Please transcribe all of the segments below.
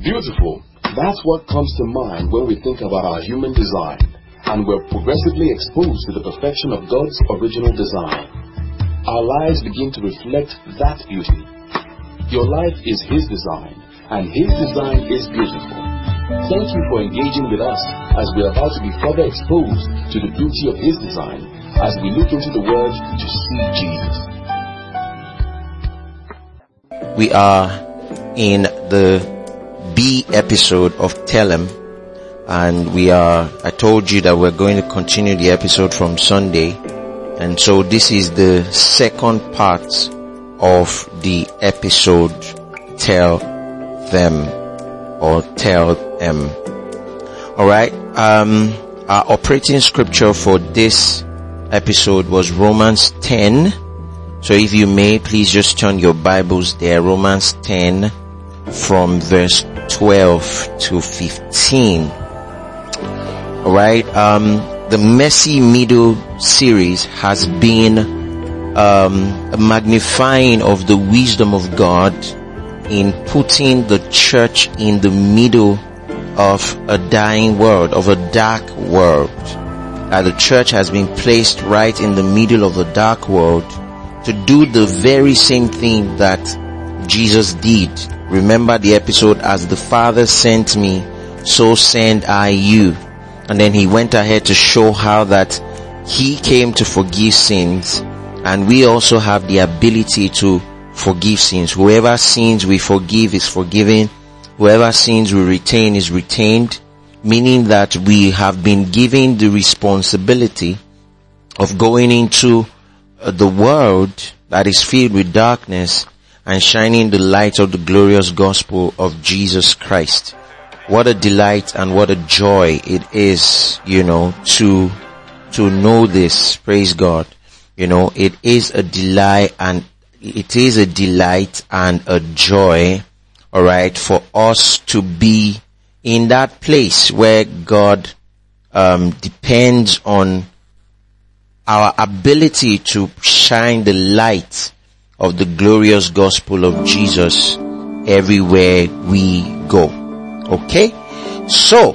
Beautiful. That's what comes to mind when we think about our human design, and we're progressively exposed to the perfection of God's original design. Our lives begin to reflect that beauty. Your life is His design, and His design is beautiful. Thank you for engaging with us as we're about to be further exposed to the beauty of His design as we look into the Word to see Jesus. We are in the Episode of Tell 'em and we are, I told you that we're going to continue the episode from Sunday and so this is the second part of the episode Tell Them or Tell Them. Alright, um, our operating scripture for this episode was Romans 10. So if you may, please just turn your Bibles there, Romans 10 from verse 12 to 15. Alright, um, the Messy Middle series has been um, a magnifying of the wisdom of God in putting the church in the middle of a dying world, of a dark world. Uh, the church has been placed right in the middle of a dark world to do the very same thing that Jesus did. Remember the episode, as the Father sent me, so send I you. And then he went ahead to show how that he came to forgive sins and we also have the ability to forgive sins. Whoever sins we forgive is forgiven. Whoever sins we retain is retained. Meaning that we have been given the responsibility of going into uh, the world that is filled with darkness and shining the light of the glorious gospel of Jesus Christ. What a delight and what a joy it is, you know, to, to know this. Praise God. You know, it is a delight and it is a delight and a joy, alright, for us to be in that place where God, um, depends on our ability to shine the light of the glorious gospel of Jesus everywhere we go. Okay? So,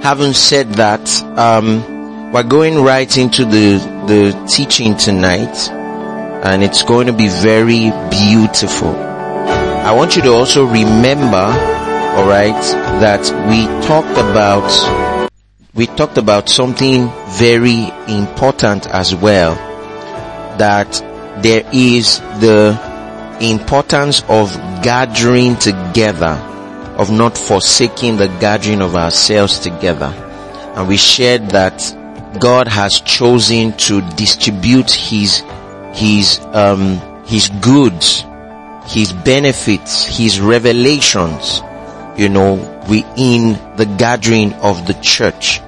having said that, um, we're going right into the, the teaching tonight and it's going to be very beautiful. I want you to also remember, alright, that we talked about, we talked about something very important as well, that there is the importance of gathering together, of not forsaking the gathering of ourselves together. And we shared that God has chosen to distribute His, His, um, His goods, His benefits, His revelations, you know, within the gathering of the church.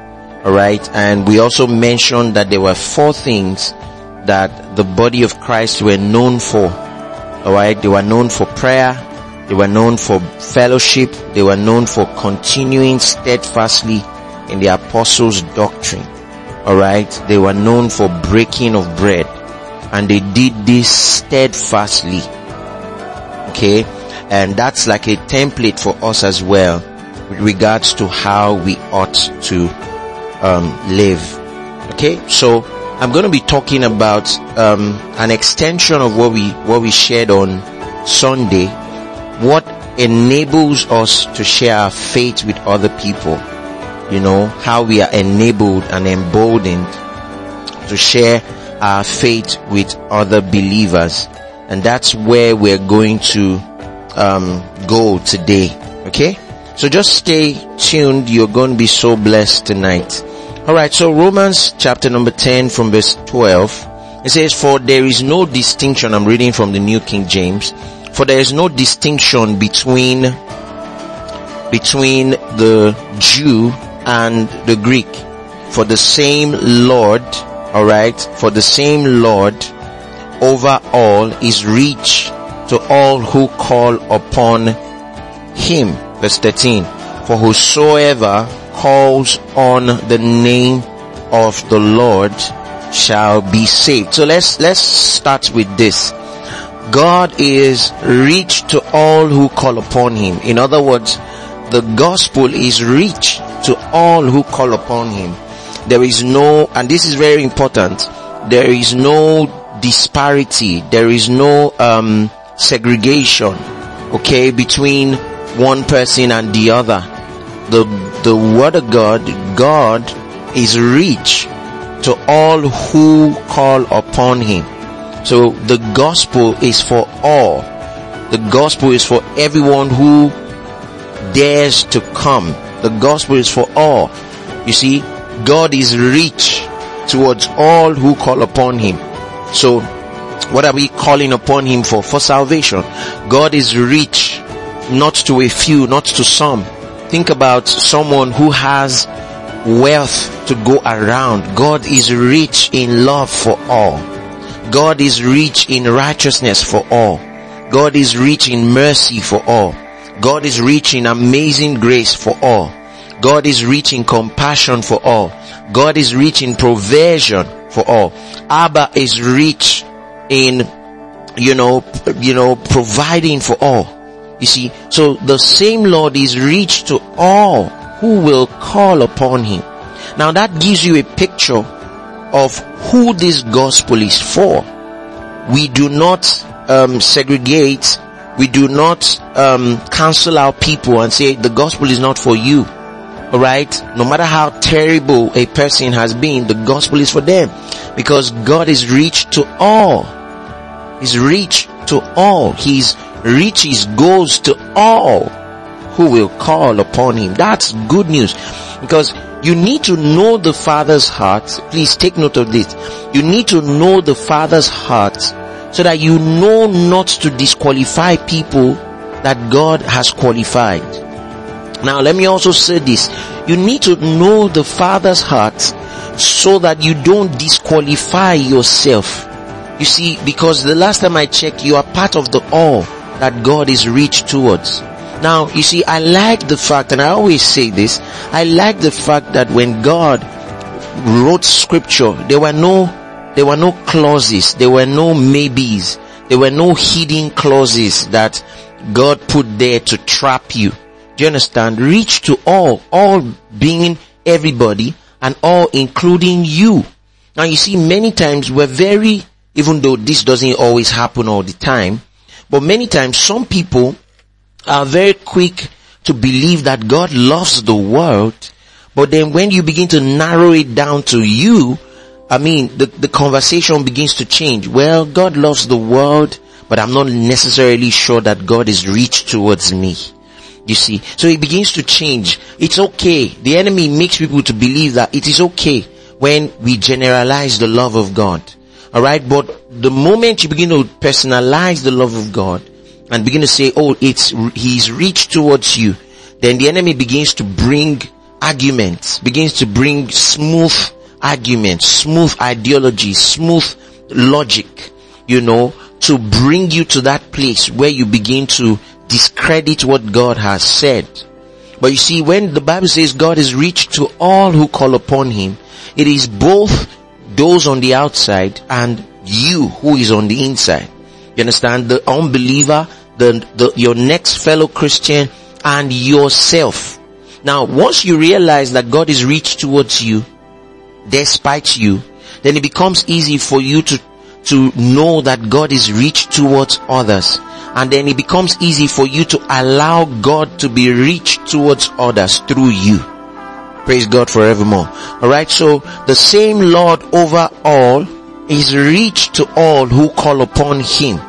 Alright. And we also mentioned that there were four things that the body of Christ were known for. Alright, they were known for prayer, they were known for fellowship, they were known for continuing steadfastly in the apostles' doctrine. Alright, they were known for breaking of bread, and they did this steadfastly. Okay, and that's like a template for us as well with regards to how we ought to um, live. Okay, so I'm going to be talking about um, an extension of what we what we shared on Sunday. What enables us to share our faith with other people? You know how we are enabled and emboldened to share our faith with other believers, and that's where we're going to um, go today. Okay, so just stay tuned. You're going to be so blessed tonight. Alright, so Romans chapter number 10 from verse 12. It says, for there is no distinction, I'm reading from the New King James, for there is no distinction between, between the Jew and the Greek. For the same Lord, alright, for the same Lord over all is rich to all who call upon him. Verse 13. For whosoever calls on the name of the Lord shall be saved. So let's, let's start with this. God is rich to all who call upon him. In other words, the gospel is rich to all who call upon him. There is no, and this is very important, there is no disparity, there is no um, segregation, okay, between one person and the other. The, the word of God, God is rich to all who call upon him. So the gospel is for all. The gospel is for everyone who dares to come. The gospel is for all. You see, God is rich towards all who call upon him. So what are we calling upon him for? For salvation. God is rich, not to a few, not to some. Think about someone who has wealth to go around. God is rich in love for all. God is rich in righteousness for all. God is rich in mercy for all. God is rich in amazing grace for all. God is rich in compassion for all. God is rich in provision for all. Abba is rich in, you know, you know, providing for all. You see, so the same Lord is rich to all who will call upon him. Now that gives you a picture of who this gospel is for. We do not um, segregate. We do not um, cancel out people and say the gospel is not for you. Alright? No matter how terrible a person has been, the gospel is for them. Because God is rich to all. He's rich to all. His riches goes to all who will call upon him. That's good news. Because you need to know the Father's heart. Please take note of this. You need to know the Father's heart so that you know not to disqualify people that God has qualified. Now let me also say this. You need to know the Father's heart so that you don't disqualify yourself. You see, because the last time I checked, you are part of the all that God is rich towards. Now, you see, I like the fact, and I always say this, I like the fact that when God wrote scripture, there were no, there were no clauses, there were no maybes, there were no hidden clauses that God put there to trap you. Do you understand? Reach to all, all being everybody and all including you. Now you see many times we're very, even though this doesn't always happen all the time, but many times some people are very quick to believe that God loves the world, but then when you begin to narrow it down to you, I mean, the, the conversation begins to change. Well, God loves the world, but I'm not necessarily sure that God is reached towards me. You see, so it begins to change. It's okay. The enemy makes people to believe that it is okay when we generalize the love of God. Alright, but the moment you begin to personalize the love of God, and begin to say, oh, it's, he's reached towards you, then the enemy begins to bring arguments, begins to bring smooth arguments, smooth ideology, smooth logic, you know, to bring you to that place where you begin to discredit what God has said. But you see, when the Bible says God is reached to all who call upon Him, it is both those on the outside and you who is on the inside. You understand? The unbeliever, the, the, your next fellow Christian and yourself. Now, once you realize that God is reached towards you, despite you, then it becomes easy for you to, to know that God is reached towards others. And then it becomes easy for you to allow God to be reached towards others through you. Praise God forevermore. Alright, so the same Lord over all is rich to all who call upon Him.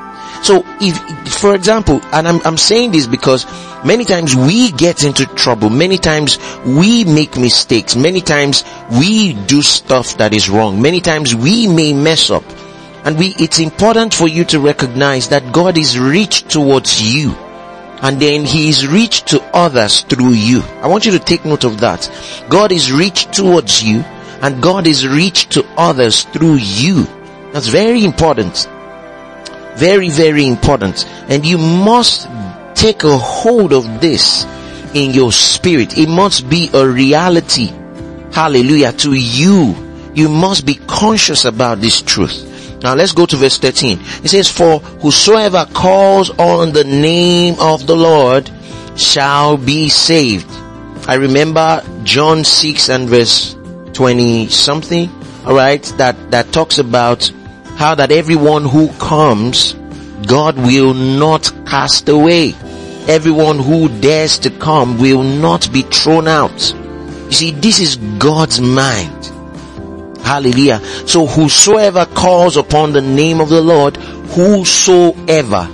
So if, for example, and I'm, I'm saying this because many times we get into trouble. Many times we make mistakes. Many times we do stuff that is wrong. Many times we may mess up. And we, it's important for you to recognize that God is rich towards you. And then He is rich to others through you. I want you to take note of that. God is rich towards you and God is rich to others through you. That's very important. Very, very important. And you must take a hold of this in your spirit. It must be a reality. Hallelujah to you. You must be conscious about this truth. Now let's go to verse 13. It says, for whosoever calls on the name of the Lord shall be saved. I remember John 6 and verse 20 something, alright, that, that talks about how that everyone who comes, God will not cast away. Everyone who dares to come will not be thrown out. You see, this is God's mind. Hallelujah. So whosoever calls upon the name of the Lord, whosoever,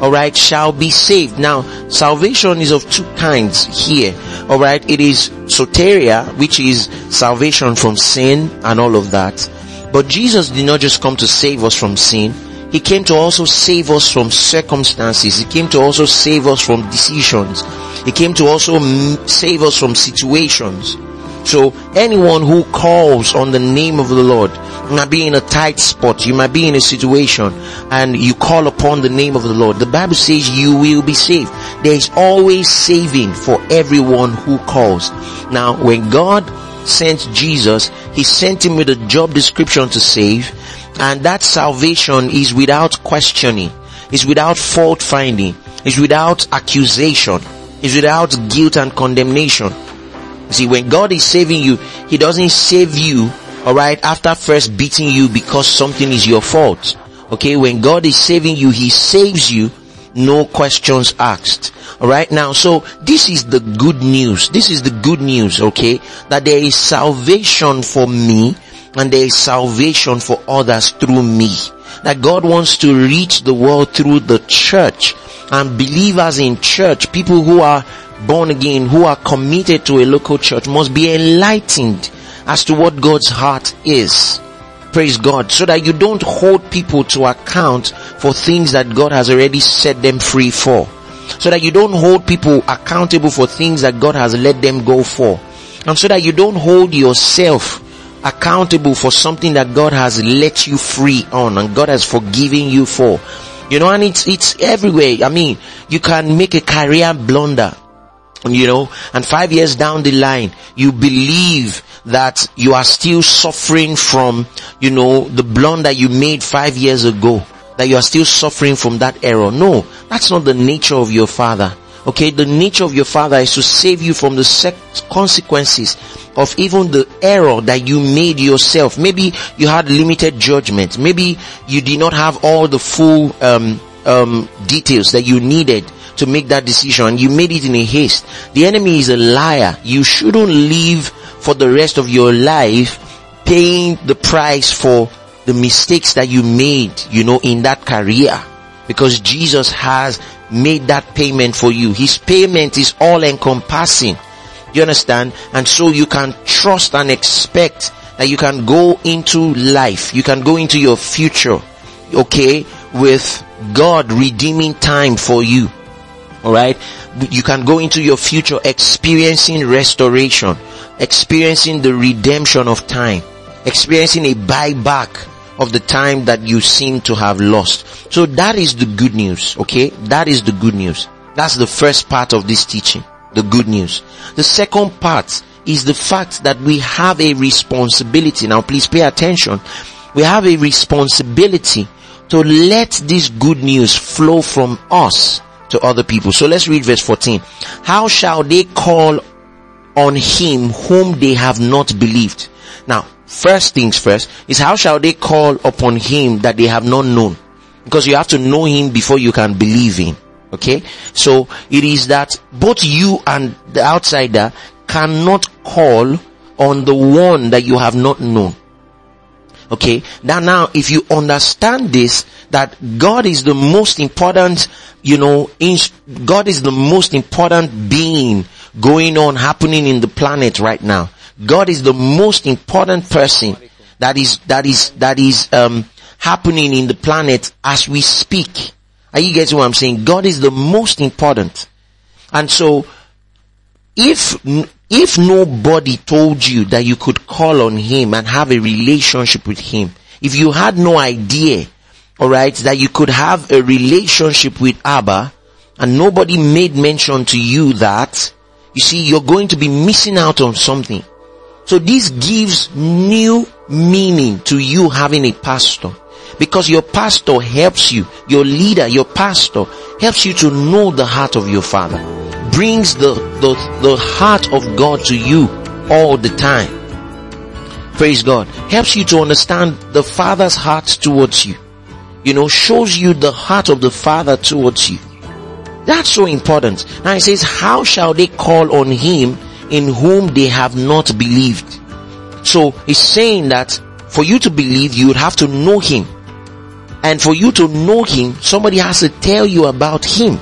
alright, shall be saved. Now, salvation is of two kinds here. Alright, it is soteria, which is salvation from sin and all of that. But Jesus did not just come to save us from sin. He came to also save us from circumstances. He came to also save us from decisions. He came to also save us from situations. So anyone who calls on the name of the Lord might be in a tight spot. You might be in a situation and you call upon the name of the Lord. The Bible says you will be saved. There is always saving for everyone who calls. Now when God sent Jesus, He sent him with a job description to save and that salvation is without questioning. Is without fault finding. Is without accusation. Is without guilt and condemnation. See, when God is saving you, He doesn't save you, alright, after first beating you because something is your fault. Okay, when God is saving you, He saves you, no questions asked. Alright, now, so this is the good news. This is the good news, okay, that there is salvation for me and there is salvation for others through me. That God wants to reach the world through the church and believers in church, people who are born again, who are committed to a local church must be enlightened as to what God's heart is. Praise God. So that you don't hold people to account for things that God has already set them free for. So that you don't hold people accountable for things that God has let them go for. And so that you don't hold yourself accountable for something that God has let you free on and God has forgiven you for. You know, and it's, it's everywhere. I mean, you can make a career blunder you know, and five years down the line, you believe that you are still suffering from, you know, the blunder you made five years ago, that you are still suffering from that error. No, that's not the nature of your father. Okay, the nature of your father is to save you from the consequences of even the error that you made yourself. Maybe you had limited judgment. Maybe you did not have all the full um, um, details that you needed to make that decision. You made it in a haste. The enemy is a liar. You shouldn't live for the rest of your life paying the price for the mistakes that you made, you know, in that career. Because Jesus has made that payment for you. His payment is all encompassing. You understand? And so you can trust and expect that you can go into life. You can go into your future. Okay? With God redeeming time for you. Alright? You can go into your future experiencing restoration, experiencing the redemption of time, experiencing a buyback of the time that you seem to have lost. So that is the good news, okay? That is the good news. That's the first part of this teaching, the good news. The second part is the fact that we have a responsibility. Now please pay attention. We have a responsibility to let this good news flow from us to other people. So let's read verse 14. How shall they call on him whom they have not believed? Now, first things first is how shall they call upon him that they have not known? Because you have to know him before you can believe him. Okay? So it is that both you and the outsider cannot call on the one that you have not known. Okay. Now, now, if you understand this, that God is the most important, you know, God is the most important being going on happening in the planet right now. God is the most important person that is, that is, that is, um, happening in the planet as we speak. Are you getting what I'm saying? God is the most important. And so, if if nobody told you that you could call on him and have a relationship with him, if you had no idea, alright, that you could have a relationship with Abba, and nobody made mention to you that, you see, you're going to be missing out on something. So this gives new meaning to you having a pastor. Because your pastor helps you, your leader, your pastor helps you to know the heart of your father. Brings the, the, the heart of God to you all the time. Praise God. Helps you to understand the father's heart towards you. You know, shows you the heart of the father towards you. That's so important. Now it says, how shall they call on him in whom they have not believed? So he's saying that for you to believe, you would have to know him. And for you to know him, somebody has to tell you about him.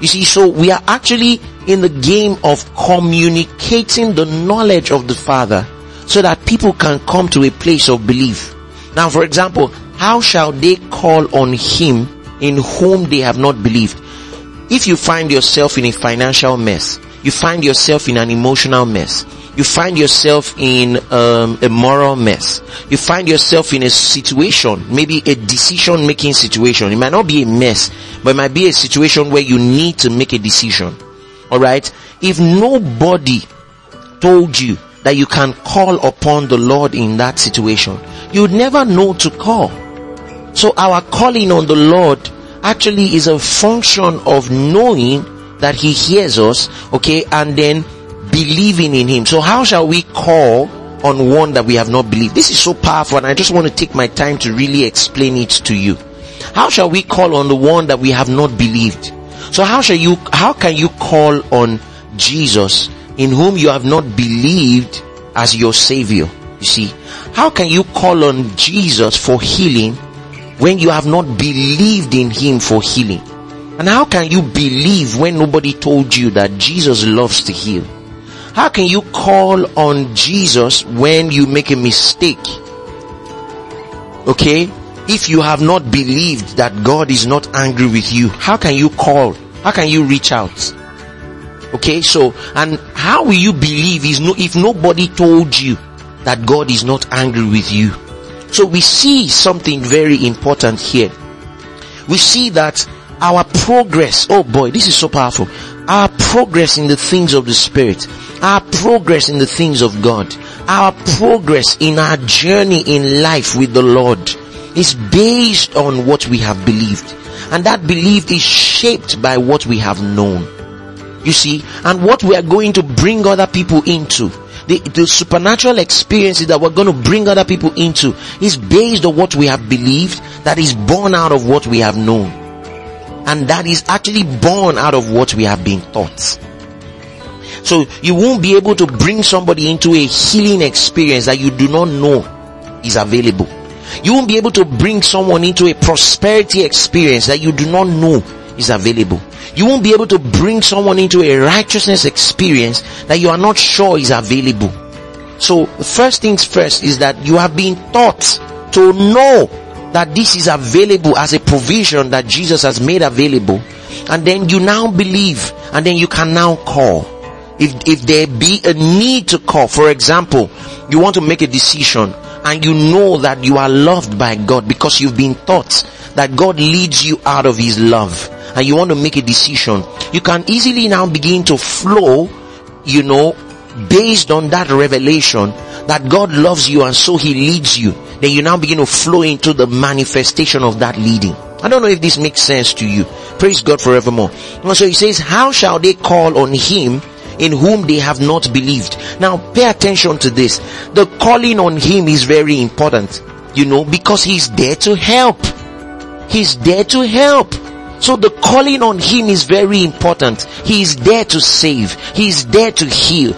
You see, so we are actually in the game of communicating the knowledge of the Father so that people can come to a place of belief. Now, for example, how shall they call on him in whom they have not believed? If you find yourself in a financial mess, you find yourself in an emotional mess, you find yourself in um, a moral mess. You find yourself in a situation, maybe a decision making situation. It might not be a mess, but it might be a situation where you need to make a decision. Alright? If nobody told you that you can call upon the Lord in that situation, you would never know to call. So our calling on the Lord actually is a function of knowing that He hears us, okay, and then believing in him. So how shall we call on one that we have not believed? This is so powerful and I just want to take my time to really explain it to you. How shall we call on the one that we have not believed? So how shall you, how can you call on Jesus in whom you have not believed as your savior? You see, how can you call on Jesus for healing when you have not believed in him for healing? And how can you believe when nobody told you that Jesus loves to heal? How can you call on Jesus when you make a mistake? Okay? If you have not believed that God is not angry with you, how can you call? How can you reach out? Okay, so, and how will you believe is no, if nobody told you that God is not angry with you? So we see something very important here. We see that our progress, oh boy, this is so powerful. Our progress in the things of the Spirit our progress in the things of God, our progress in our journey in life with the Lord is based on what we have believed. And that belief is shaped by what we have known. You see, and what we are going to bring other people into. The, the supernatural experiences that we're going to bring other people into is based on what we have believed that is born out of what we have known. And that is actually born out of what we have been taught. So you won't be able to bring somebody into a healing experience that you do not know is available. You won't be able to bring someone into a prosperity experience that you do not know is available. You won't be able to bring someone into a righteousness experience that you are not sure is available. So first things first is that you have been taught to know that this is available as a provision that Jesus has made available. And then you now believe and then you can now call if, if there be a need to call, for example, you want to make a decision and you know that you are loved by God because you've been taught that God leads you out of his love and you want to make a decision, you can easily now begin to flow, you know, based on that revelation that God loves you and so he leads you. Then you now begin to flow into the manifestation of that leading. I don't know if this makes sense to you. Praise God forevermore. So he says, how shall they call on him in whom they have not believed. Now pay attention to this. The calling on him is very important, you know, because he's there to help. He's there to help. So the calling on him is very important. He is there to save. He is there to heal.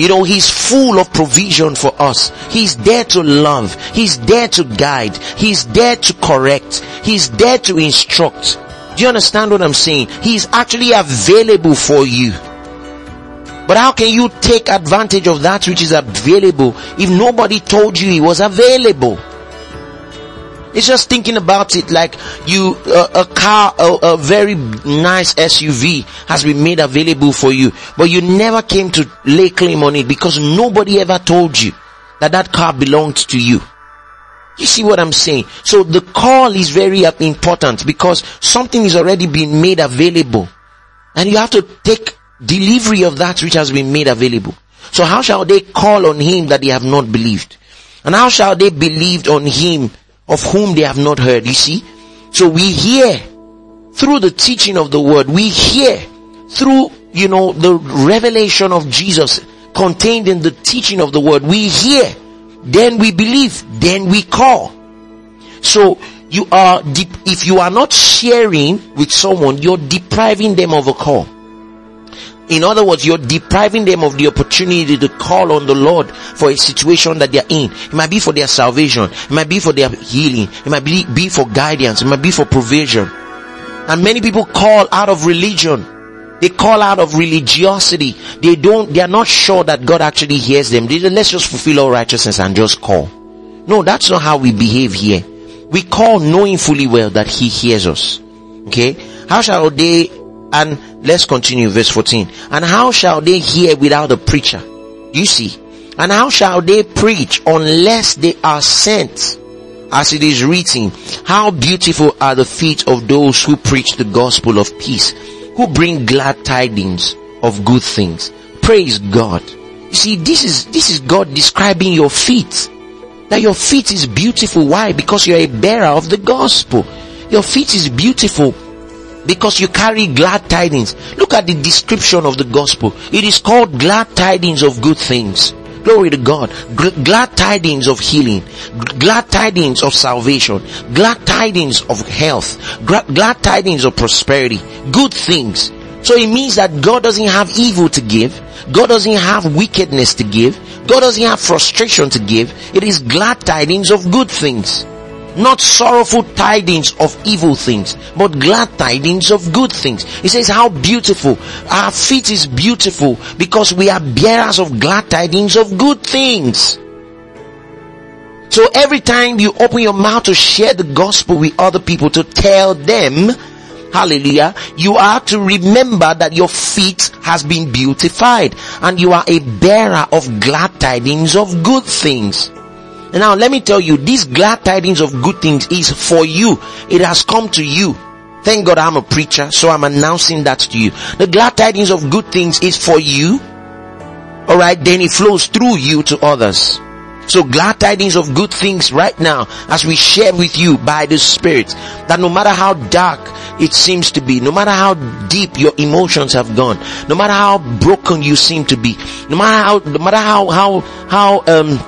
You know, He's full of provision for us. He's there to love. He's there to guide. He's there to correct. He's there to instruct. Do you understand what I'm saying? He's actually available for you. But how can you take advantage of that which is available if nobody told you it was available? It's just thinking about it like you, uh, a car, a, a, very nice SUV has been made available for you, but you never came to lay claim on it because nobody ever told you that that car belonged to you. You see what I'm saying? So the call is very important because something is already being made available and you have to take delivery of that which has been made available. So how shall they call on him that they have not believed? And how shall they believe on him of whom they have not heard. You see? So we hear through the teaching of the word. We hear through, you know, the revelation of Jesus contained in the teaching of the word. We hear, then we believe, then we call. So you are, if you are not sharing with someone, you're depriving them of a call. In other words, you're depriving them of the opportunity to call on the Lord for a situation that they're in. It might be for their salvation. It might be for their healing. It might be, be for guidance. It might be for provision. And many people call out of religion. They call out of religiosity. They don't, they are not sure that God actually hears them. They let's just fulfill all righteousness and just call. No, that's not how we behave here. We call knowing fully well that He hears us. Okay? How shall they and let's continue verse 14. And how shall they hear without a preacher? You see. And how shall they preach unless they are sent? As it is written, how beautiful are the feet of those who preach the gospel of peace, who bring glad tidings of good things. Praise God. You see, this is, this is God describing your feet. That your feet is beautiful. Why? Because you're a bearer of the gospel. Your feet is beautiful because you carry glad tidings. Look at the description of the gospel. It is called glad tidings of good things. Glory to God. glad tidings of healing. glad tidings of salvation. Glad tidings of health. glad tidings of prosperity. Good things. So it means that God doesn't have evil to give. God doesn't have wickedness to give. God doesn't have frustration to give. It is glad tidings of good things. Not sorrowful tidings of evil things, but glad tidings of good things. He says how beautiful. Our feet is beautiful because we are bearers of glad tidings of good things. So every time you open your mouth to share the gospel with other people, to tell them, hallelujah, you are to remember that your feet has been beautified and you are a bearer of glad tidings of good things. Now let me tell you, these glad tidings of good things is for you. It has come to you. Thank God I'm a preacher, so I'm announcing that to you. The glad tidings of good things is for you. Alright, then it flows through you to others. So glad tidings of good things right now as we share with you by the Spirit that no matter how dark it seems to be, no matter how deep your emotions have gone, no matter how broken you seem to be, no matter how, no matter how, how, how, um,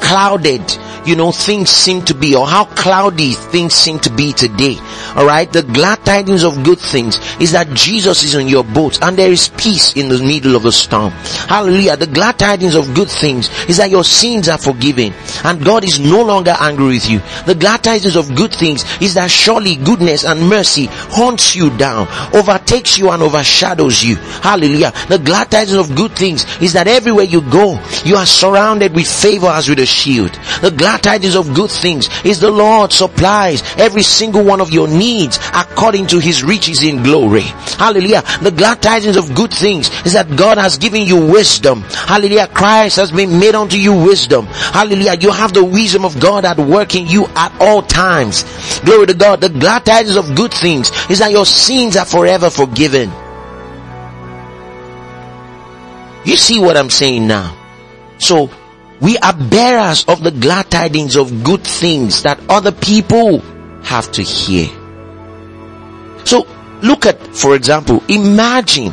clouded, you know, things seem to be or how cloudy things seem to be today. Alright. The glad tidings of good things is that Jesus is on your boat and there is peace in the middle of the storm. Hallelujah. The glad tidings of good things is that your sins are forgiven and God is no longer angry with you. The glad tidings of good things is that surely goodness and mercy haunts you down, overtakes you and overshadows you. Hallelujah. The glad tidings of good things is that everywhere you go, you are surrounded with favor as with a shield. The glad tidings of good things is the Lord supplies every single one of your needs according to his riches in glory. Hallelujah. The glad tidings of good things is that God has given you wisdom. Hallelujah. Christ has been made unto you wisdom. Hallelujah. You have the wisdom of God at work in you at all times. Glory to God. The glad tidings of good things is that your sins are forever forgiven. You see what I'm saying now? So we are bearers of the glad tidings of good things that other people have to hear. So look at, for example, imagine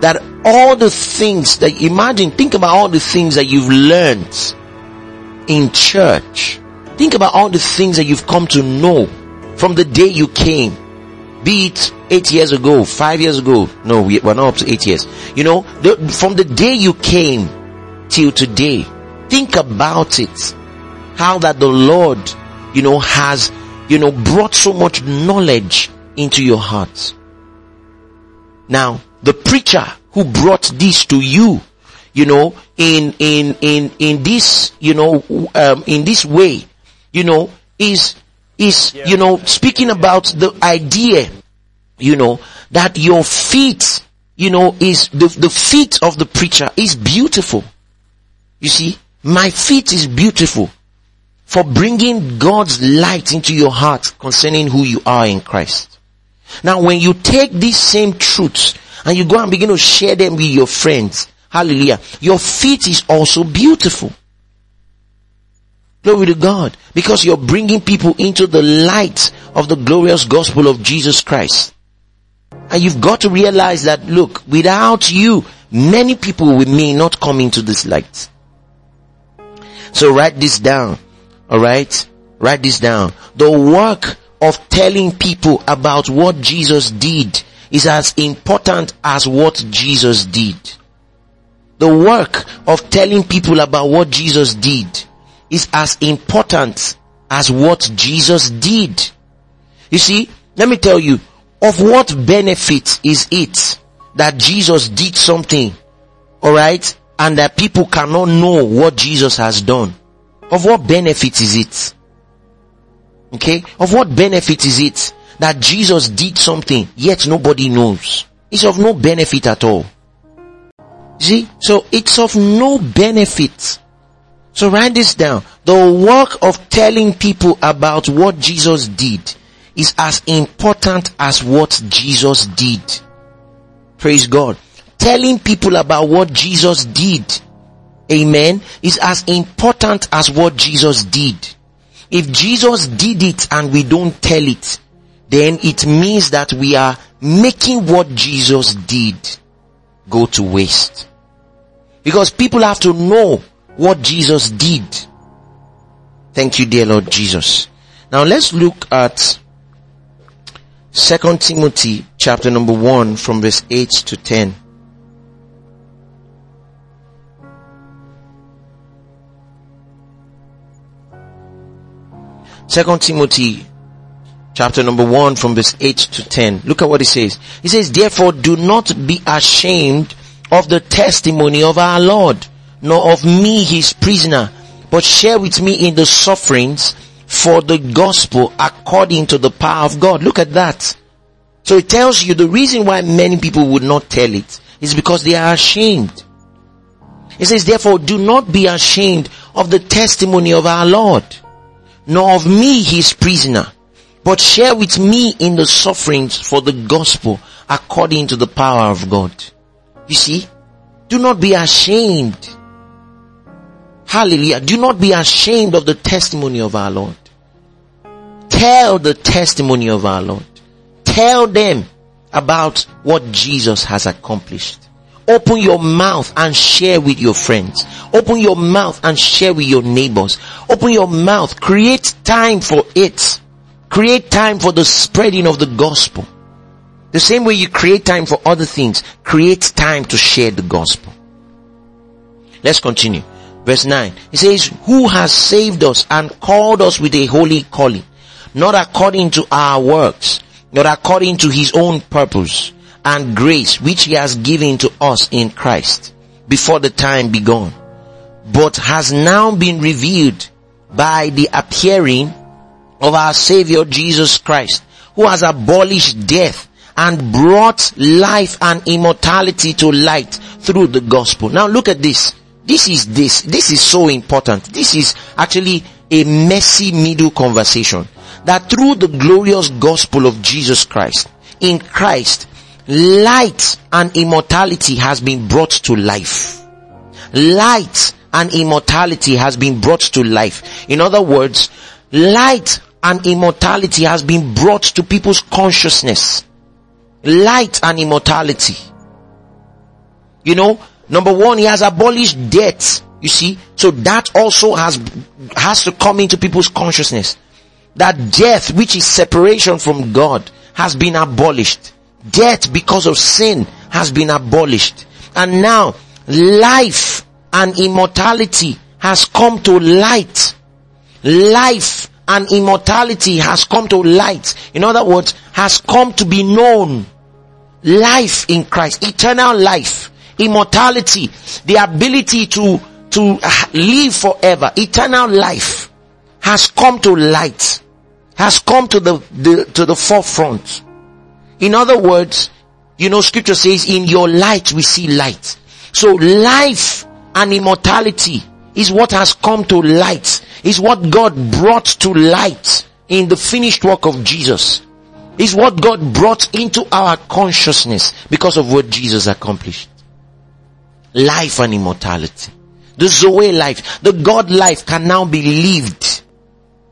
that all the things that, imagine, think about all the things that you've learned in church. Think about all the things that you've come to know from the day you came. Be it eight years ago, five years ago. No, we, are not up to eight years. You know, the, from the day you came till today, think about it. How that the Lord, you know, has, you know, brought so much knowledge into your heart. Now, the preacher who brought this to you, you know, in, in, in, in this, you know, um, in this way, you know, is, is, you know, speaking about the idea, you know, that your feet, you know, is the, the feet of the preacher is beautiful. You see, my feet is beautiful for bringing God's light into your heart concerning who you are in Christ. Now when you take these same truths and you go and begin to share them with your friends, hallelujah, your feet is also beautiful. Glory to God. Because you're bringing people into the light of the glorious gospel of Jesus Christ. And you've got to realize that look, without you, many people will may not come into this light. So write this down. Alright? Write this down. The work of telling people about what Jesus did is as important as what Jesus did. The work of telling people about what Jesus did is as important as what Jesus did. You see, let me tell you, of what benefit is it that Jesus did something, alright, and that people cannot know what Jesus has done? Of what benefit is it? Okay? Of what benefit is it that Jesus did something yet nobody knows? It's of no benefit at all. See? So it's of no benefit. So write this down. The work of telling people about what Jesus did is as important as what Jesus did. Praise God. Telling people about what Jesus did, amen, is as important as what Jesus did. If Jesus did it and we don't tell it, then it means that we are making what Jesus did go to waste. Because people have to know what Jesus did. Thank you, dear Lord Jesus. Now let's look at Second Timothy chapter number 1 from verse 8 to 10. Second Timothy chapter number 1 from verse 8 to 10. Look at what it says. He says, therefore do not be ashamed of the testimony of our Lord, nor of me his prisoner, but share with me in the sufferings for the gospel according to the power of God. Look at that. So it tells you the reason why many people would not tell it is because they are ashamed. It says, therefore do not be ashamed of the testimony of our Lord, nor of me his prisoner, but share with me in the sufferings for the gospel according to the power of God. You see, do not be ashamed. Hallelujah. Do not be ashamed of the testimony of our Lord. Tell the testimony of our Lord. Tell them about what Jesus has accomplished. Open your mouth and share with your friends. Open your mouth and share with your neighbors. Open your mouth. Create time for it. Create time for the spreading of the gospel. The same way you create time for other things, create time to share the gospel. Let's continue. Verse 9. It says, who has saved us and called us with a holy calling, not according to our works, not according to his own purpose and grace which he has given to us in Christ before the time begun, but has now been revealed by the appearing of our Savior Jesus Christ, who has abolished death and brought life and immortality to light through the gospel. Now look at this. This is this. This is so important. This is actually a messy middle conversation. That through the glorious gospel of Jesus Christ, in Christ, light and immortality has been brought to life. Light and immortality has been brought to life. In other words, light and immortality has been brought to people's consciousness. Light and immortality. You know, number one, he has abolished death. You see, so that also has, has to come into people's consciousness. That death, which is separation from God, has been abolished. Death because of sin has been abolished. And now, life and immortality has come to light. Life and immortality has come to light. In other words, has come to be known. Life in Christ, eternal life, immortality, the ability to, to live forever, eternal life has come to light, has come to the, the, to the forefront. In other words, you know, scripture says in your light we see light. So life and immortality is what has come to light, is what God brought to light in the finished work of Jesus is what God brought into our consciousness because of what Jesus accomplished. Life and immortality. the Zoe life, the God life can now be lived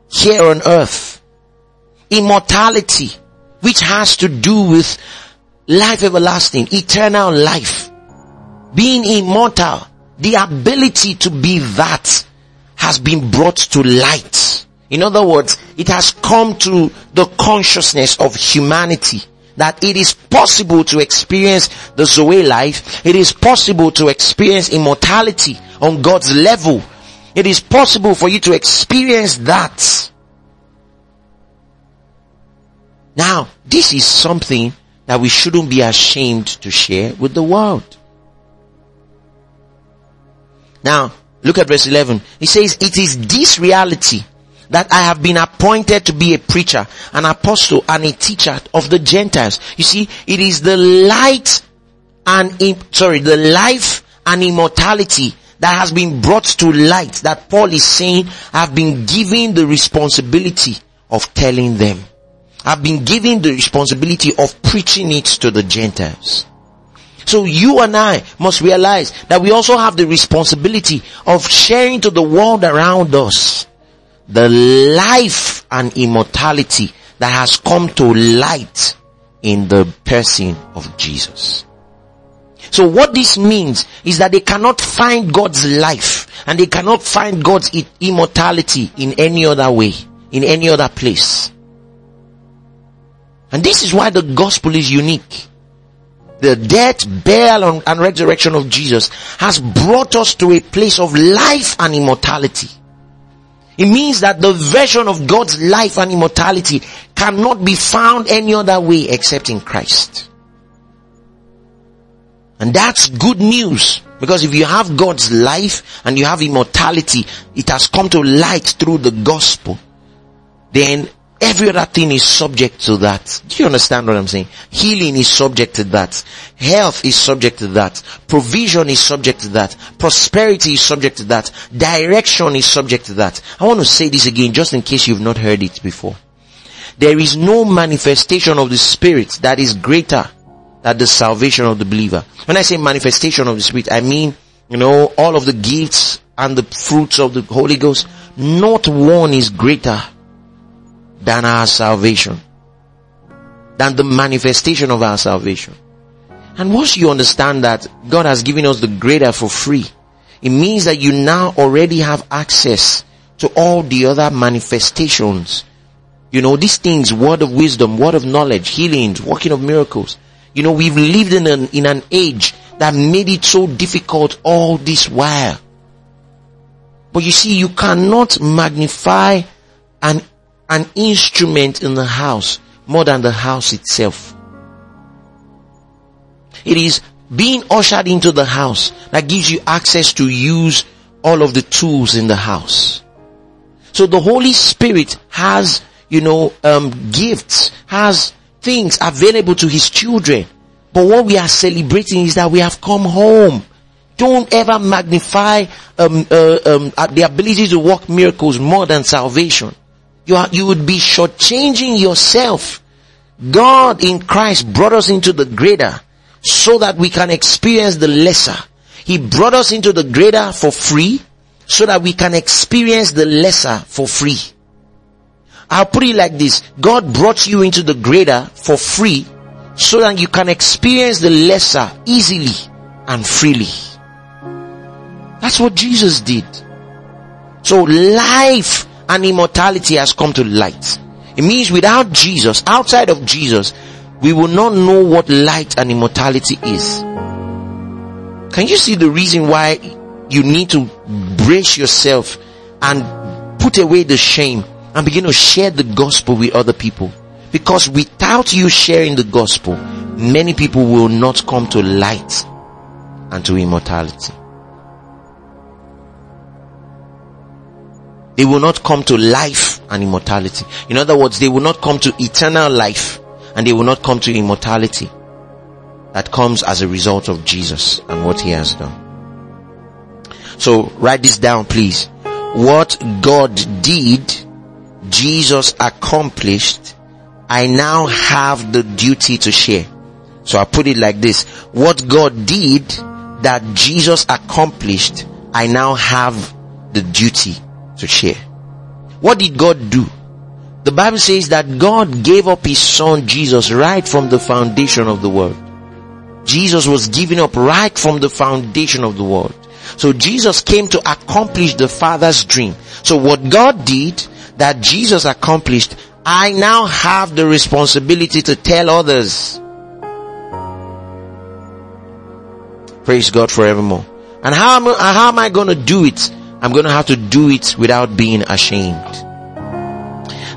here on earth. Immortality, which has to do with life everlasting, eternal life. Being immortal, the ability to be that has been brought to light. In other words, it has come to the consciousness of humanity that it is possible to experience the Zoe life. It is possible to experience immortality on God's level. It is possible for you to experience that. Now, this is something that we shouldn't be ashamed to share with the world. Now, look at verse 11. He says, it is this reality that I have been appointed to be a preacher, an apostle, and a teacher of the Gentiles. You see, it is the light and, sorry, the life and immortality that has been brought to light that Paul is saying have been given the responsibility of telling them. I've been given the responsibility of preaching it to the Gentiles. So you and I must realize that we also have the responsibility of sharing to the world around us the life and immortality that has come to light in the person of Jesus. So what this means is that they cannot find God's life and they cannot find God's immortality in any other way, in any other place. And this is why the gospel is unique. The death, burial and resurrection of Jesus has brought us to a place of life and immortality. It means that the version of God's life and immortality cannot be found any other way except in Christ. And that's good news. Because if you have God's life and you have immortality, it has come to light through the gospel. Then Every other thing is subject to that. Do you understand what I'm saying? Healing is subject to that. Health is subject to that. Provision is subject to that. Prosperity is subject to that. Direction is subject to that. I want to say this again just in case you've not heard it before. There is no manifestation of the Spirit that is greater than the salvation of the believer. When I say manifestation of the Spirit, I mean, you know, all of the gifts and the fruits of the Holy Ghost. Not one is greater than our salvation. Than the manifestation of our salvation. And once you understand that God has given us the greater for free, it means that you now already have access to all the other manifestations. You know, these things, word of wisdom, word of knowledge, healings, working of miracles. You know, we've lived in an, in an age that made it so difficult all this while. But you see, you cannot magnify and an instrument in the house more than the house itself. It is being ushered into the house that gives you access to use all of the tools in the house. So the Holy Spirit has, you know, um, gifts, has things available to His children. But what we are celebrating is that we have come home. Don't ever magnify um, uh, um, the ability to work miracles more than salvation you are, you would be shortchanging yourself. God in Christ brought us into the greater so that we can experience the lesser. He brought us into the greater for free so that we can experience the lesser for free. I'll put it like this. God brought you into the greater for free so that you can experience the lesser easily and freely. That's what Jesus did. So life and immortality has come to light. It means without Jesus, outside of Jesus, we will not know what light and immortality is. Can you see the reason why you need to brace yourself and put away the shame and begin to share the gospel with other people? Because without you sharing the gospel, many people will not come to light and to immortality. They will not come to life and immortality. In other words, they will not come to eternal life and they will not come to immortality that comes as a result of Jesus and what he has done. So write this down please. What God did, Jesus accomplished, I now have the duty to share. So I put it like this. What God did that Jesus accomplished, I now have the duty to share. What did God do? The Bible says that God gave up his son Jesus right from the foundation of the world. Jesus was given up right from the foundation of the world. So Jesus came to accomplish the Father's dream. So what God did that Jesus accomplished, I now have the responsibility to tell others. Praise God forevermore. And how am, how am I going to do it? I'm going to have to do it without being ashamed.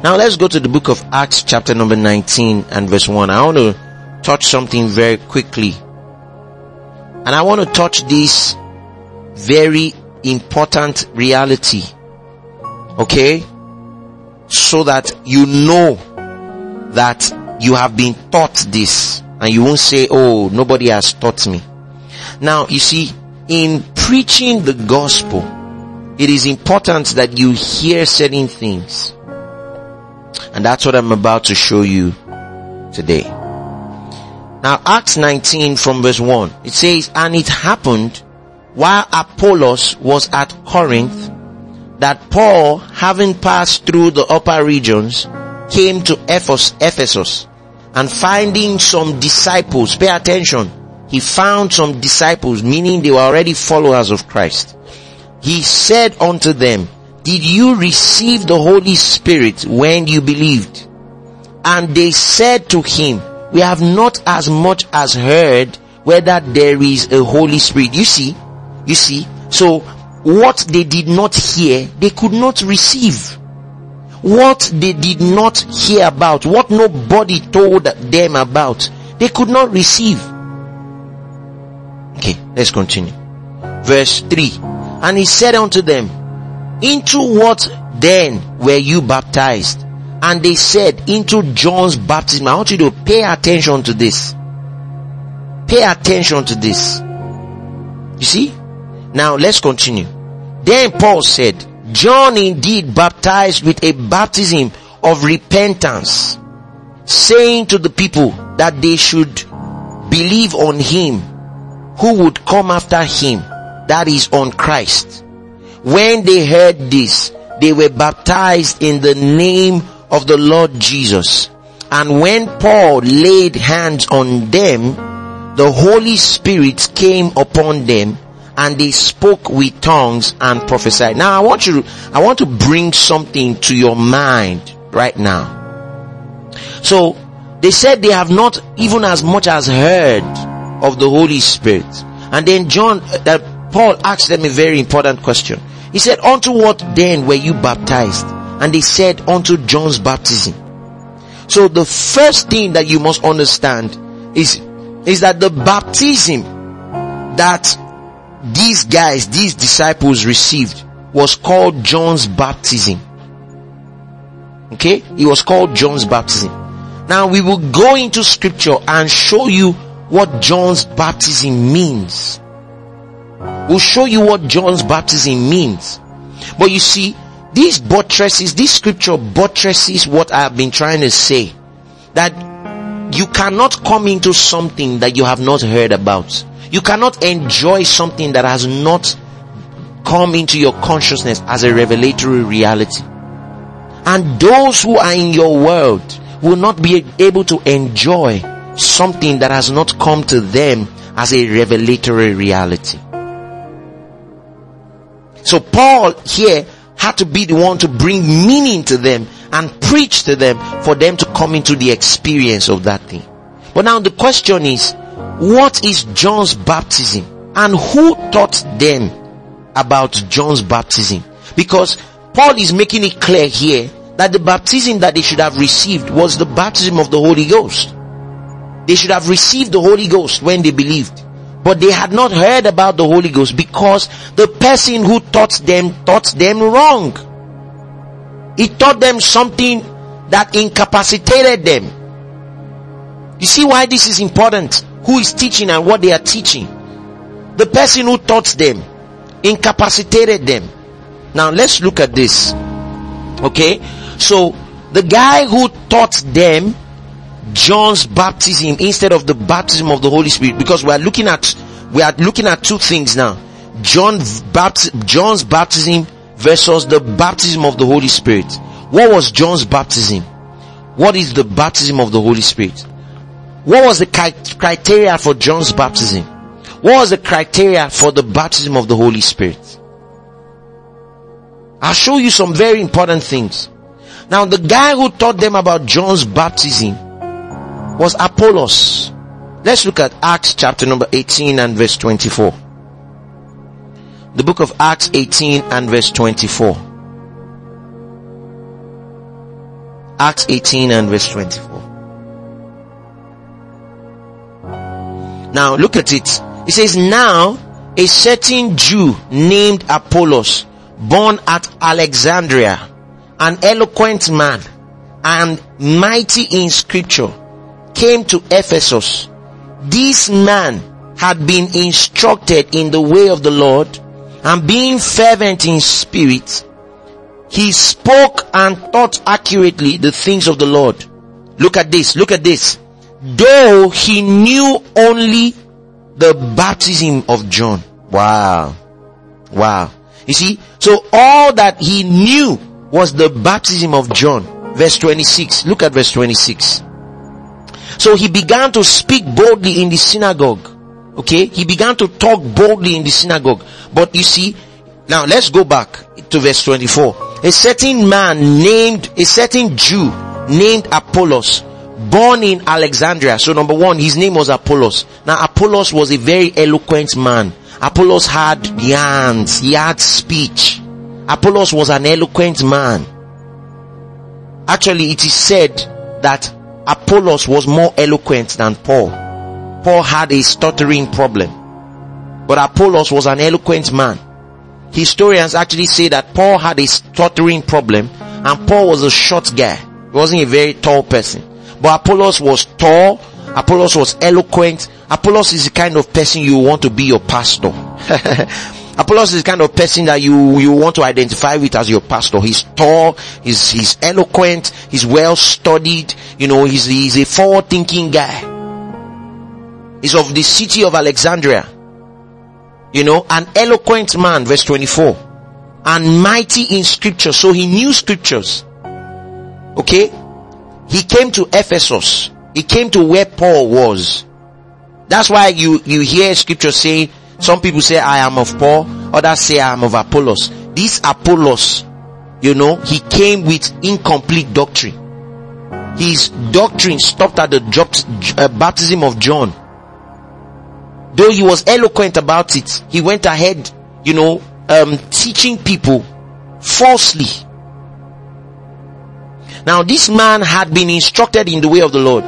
Now let's go to the book of Acts chapter number 19 and verse 1. I want to touch something very quickly. And I want to touch this very important reality. Okay? So that you know that you have been taught this and you won't say, oh, nobody has taught me. Now, you see, in preaching the gospel, it is important that you hear certain things. And that's what I'm about to show you today. Now Acts 19 from verse 1, it says, And it happened while Apollos was at Corinth that Paul, having passed through the upper regions, came to Ephesus and finding some disciples, pay attention, he found some disciples, meaning they were already followers of Christ. He said unto them, did you receive the Holy Spirit when you believed? And they said to him, we have not as much as heard whether there is a Holy Spirit. You see, you see, so what they did not hear, they could not receive. What they did not hear about, what nobody told them about, they could not receive. Okay, let's continue. Verse 3. And he said unto them, into what then were you baptized? And they said, into John's baptism. I want you to pay attention to this. Pay attention to this. You see? Now let's continue. Then Paul said, John indeed baptized with a baptism of repentance, saying to the people that they should believe on him who would come after him, that is on Christ. When they heard this, they were baptized in the name of the Lord Jesus. And when Paul laid hands on them, the Holy Spirit came upon them and they spoke with tongues and prophesied. Now I want you, I want to bring something to your mind right now. So they said they have not even as much as heard of the Holy Spirit. And then John, that uh, Paul asked them a very important question. He said, unto what then were you baptized? And they said, unto John's baptism. So the first thing that you must understand is, is that the baptism that these guys, these disciples received was called John's baptism. Okay? It was called John's baptism. Now we will go into scripture and show you what John's baptism means. We'll show you what John's baptism means. But you see, these buttresses, this scripture buttresses what I have been trying to say. That you cannot come into something that you have not heard about. You cannot enjoy something that has not come into your consciousness as a revelatory reality. And those who are in your world will not be able to enjoy something that has not come to them as a revelatory reality. So Paul here had to be the one to bring meaning to them and preach to them for them to come into the experience of that thing. But now the question is, what is John's baptism and who taught them about John's baptism? Because Paul is making it clear here that the baptism that they should have received was the baptism of the Holy Ghost. They should have received the Holy Ghost when they believed. But they had not heard about the Holy Ghost because the person who taught them taught them wrong. He taught them something that incapacitated them. You see why this is important? Who is teaching and what they are teaching? The person who taught them incapacitated them. Now let's look at this. Okay? So the guy who taught them John's baptism instead of the baptism of the Holy Spirit because we are looking at, we are looking at two things now. John John's baptism versus the baptism of the Holy Spirit. What was John's baptism? What is the baptism of the Holy Spirit? What was the criteria for John's baptism? What was the criteria for the baptism of the Holy Spirit? I'll show you some very important things. Now the guy who taught them about John's baptism was Apollos. Let's look at Acts chapter number 18 and verse 24. The book of Acts 18 and verse 24. Acts 18 and verse 24. Now look at it. It says, now a certain Jew named Apollos, born at Alexandria, an eloquent man and mighty in scripture, came to Ephesus this man had been instructed in the way of the Lord and being fervent in spirit, he spoke and taught accurately the things of the Lord. Look at this, look at this. Though he knew only the baptism of John. Wow. Wow. You see, so all that he knew was the baptism of John. Verse 26. Look at verse 26. So he began to speak boldly in the synagogue. Okay. He began to talk boldly in the synagogue. But you see, now let's go back to verse 24. A certain man named, a certain Jew named Apollos, born in Alexandria. So number one, his name was Apollos. Now Apollos was a very eloquent man. Apollos had yarns, he had speech. Apollos was an eloquent man. Actually, it is said that Apollos was more eloquent than Paul. Paul had a stuttering problem. But Apollos was an eloquent man. Historians actually say that Paul had a stuttering problem and Paul was a short guy. He wasn't a very tall person. But Apollos was tall. Apollos was eloquent. Apollos is the kind of person you want to be your pastor. Apollos is the kind of person that you, you want to identify with as your pastor. He's tall, he's, he's eloquent, he's well studied, you know, he's, he's a forward thinking guy. He's of the city of Alexandria. You know, an eloquent man, verse 24. And mighty in scripture. So he knew scriptures. Okay? He came to Ephesus. He came to where Paul was. That's why you, you hear scripture saying, some people say I am of Paul, others say I am of Apollos. This Apollos, you know, he came with incomplete doctrine. His doctrine stopped at the uh, baptism of John. Though he was eloquent about it, he went ahead, you know, um, teaching people falsely. Now this man had been instructed in the way of the Lord.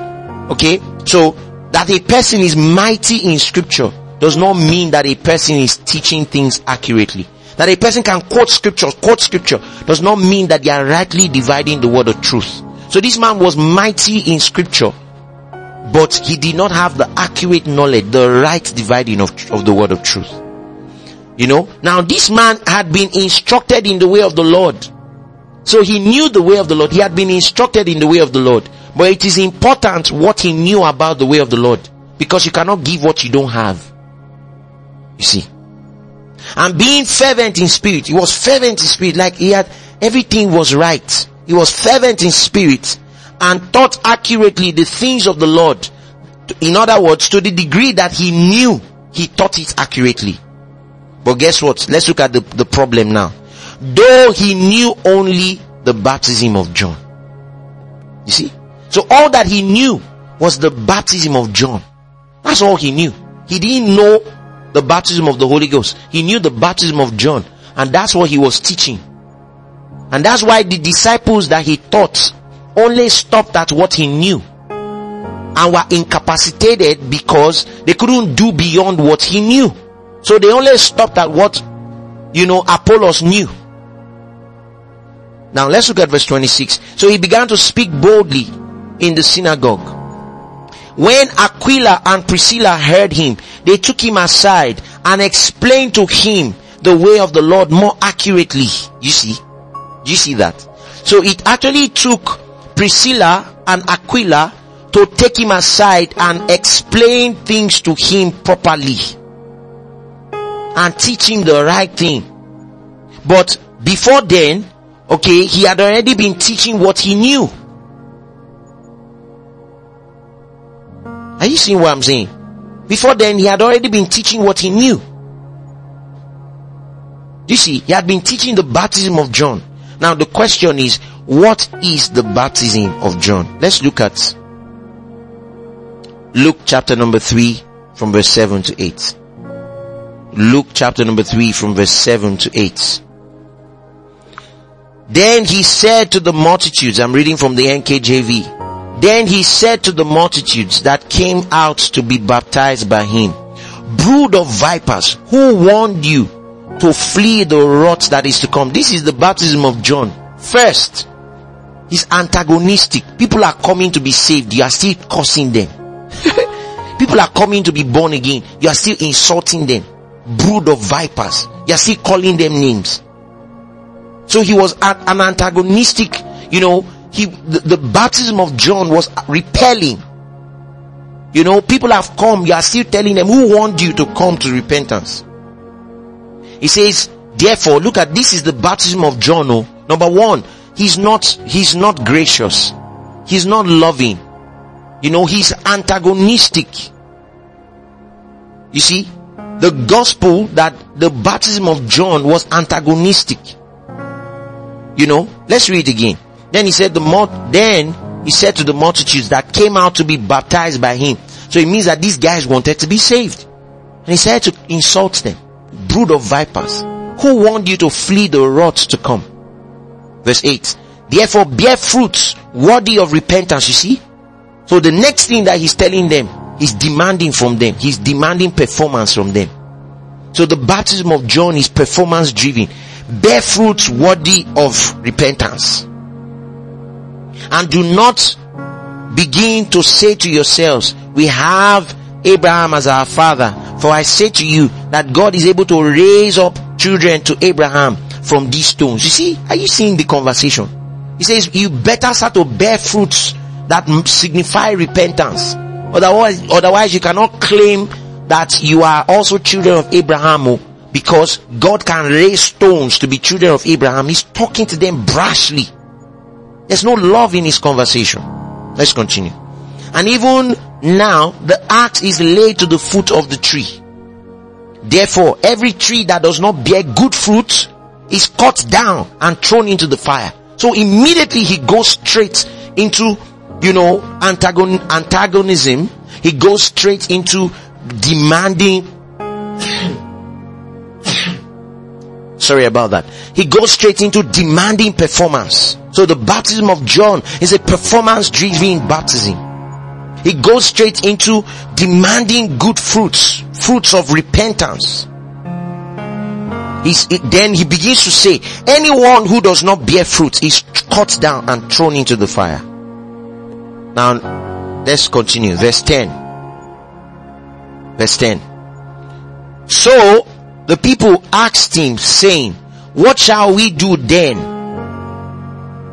Okay? So that a person is mighty in scripture does not mean that a person is teaching things accurately. That a person can quote scripture, quote scripture does not mean that they are rightly dividing the word of truth. So this man was mighty in scripture, but he did not have the accurate knowledge, the right dividing of, of the word of truth. You know, now this man had been instructed in the way of the Lord. So he knew the way of the Lord. He had been instructed in the way of the Lord. But it is important what he knew about the way of the Lord. Because you cannot give what you don't have. You see. And being fervent in spirit. He was fervent in spirit. Like he had, everything was right. He was fervent in spirit and taught accurately the things of the Lord. In other words, to the degree that he knew, he taught it accurately. But guess what? Let's look at the, the problem now. Though he knew only the baptism of John. You see? So all that he knew was the baptism of John. That's all he knew. He didn't know the baptism of the Holy Ghost. He knew the baptism of John and that's what he was teaching. And that's why the disciples that he taught only stopped at what he knew and were incapacitated because they couldn't do beyond what he knew. So they only stopped at what, you know, Apollos knew. Now let's look at verse 26. So he began to speak boldly in the synagogue. When Aquila and Priscilla heard him, they took him aside and explained to him the way of the Lord more accurately. You see? You see that? So it actually took Priscilla and Aquila to take him aside and explain things to him properly. and teach him the right thing. But before then, okay, he had already been teaching what he knew. Are you seeing what I'm saying? Before then, he had already been teaching what he knew. You see, he had been teaching the baptism of John. Now the question is, what is the baptism of John? Let's look at Luke chapter number 3 from verse 7 to 8. Luke chapter number 3 from verse 7 to 8. Then he said to the multitudes, I'm reading from the NKJV. Then he said to the multitudes that came out to be baptized by him, brood of vipers, who warned you to flee the wrath that is to come? This is the baptism of John. First, he's antagonistic. People are coming to be saved. You are still cursing them. People are coming to be born again. You are still insulting them. Brood of vipers. You are still calling them names. So he was an antagonistic, you know, he, the, the baptism of John was repelling. You know, people have come, you are still telling them who warned you to come to repentance. He says, therefore, look at this is the baptism of John. Oh, number one, he's not, he's not gracious. He's not loving. You know, he's antagonistic. You see, the gospel that the baptism of John was antagonistic. You know, let's read again. Then he said the mult, then he said to the multitudes that came out to be baptized by him. So it means that these guys wanted to be saved. And he said to insult them, brood of vipers, who warned you to flee the wrath to come? Verse 8. Therefore bear fruits worthy of repentance, you see? So the next thing that he's telling them, he's demanding from them. He's demanding performance from them. So the baptism of John is performance driven. Bear fruits worthy of repentance. And do not begin to say to yourselves, we have Abraham as our father. For I say to you that God is able to raise up children to Abraham from these stones. You see, are you seeing the conversation? He says, you better start to bear fruits that signify repentance. Otherwise, otherwise you cannot claim that you are also children of Abraham oh, because God can raise stones to be children of Abraham. He's talking to them brashly. There's no love in his conversation. Let's continue. And even now, the axe is laid to the foot of the tree. Therefore, every tree that does not bear good fruit is cut down and thrown into the fire. So immediately he goes straight into you know, antagon, antagonism, he goes straight into demanding, sorry about that. He goes straight into demanding performance. So the baptism of John is a performance driven baptism. He goes straight into demanding good fruits, fruits of repentance. He's, then he begins to say, anyone who does not bear fruit is cut down and thrown into the fire. Now, let's continue. Verse 10. Verse 10. So, the people asked him saying, what shall we do then?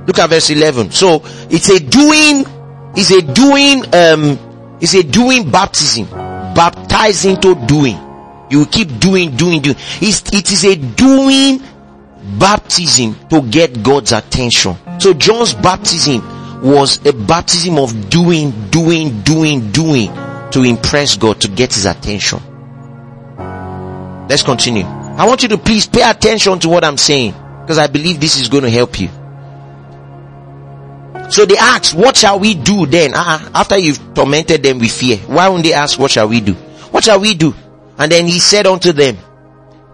Look at verse 11. So, it's a doing, it's a doing, um, it's a doing baptism. Baptizing to doing. You keep doing, doing, doing. It's, it is a doing baptism to get God's attention. So John's baptism was a baptism of doing, doing, doing, doing to impress God, to get his attention. Let's continue. I want you to please pay attention to what I'm saying because I believe this is going to help you. So they asked, what shall we do then? Uh, after you've tormented them with fear, why won't they ask, what shall we do? What shall we do? And then he said unto them,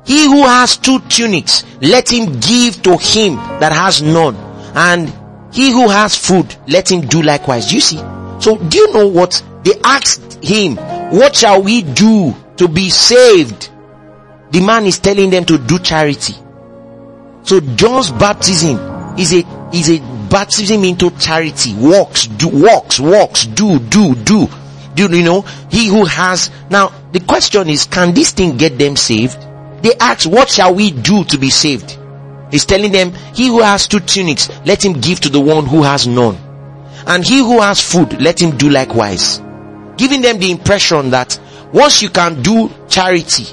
he who has two tunics, let him give to him that has none. And he who has food, let him do likewise. Do you see? So do you know what? They asked him, what shall we do to be saved? The man is telling them to do charity. So John's baptism is a, is a baptism into charity. Works, do, works, works, do, do, do. Do you know? He who has, now the question is, can this thing get them saved? They ask, what shall we do to be saved? He's telling them, he who has two tunics, let him give to the one who has none. And he who has food, let him do likewise. Giving them the impression that once you can do charity,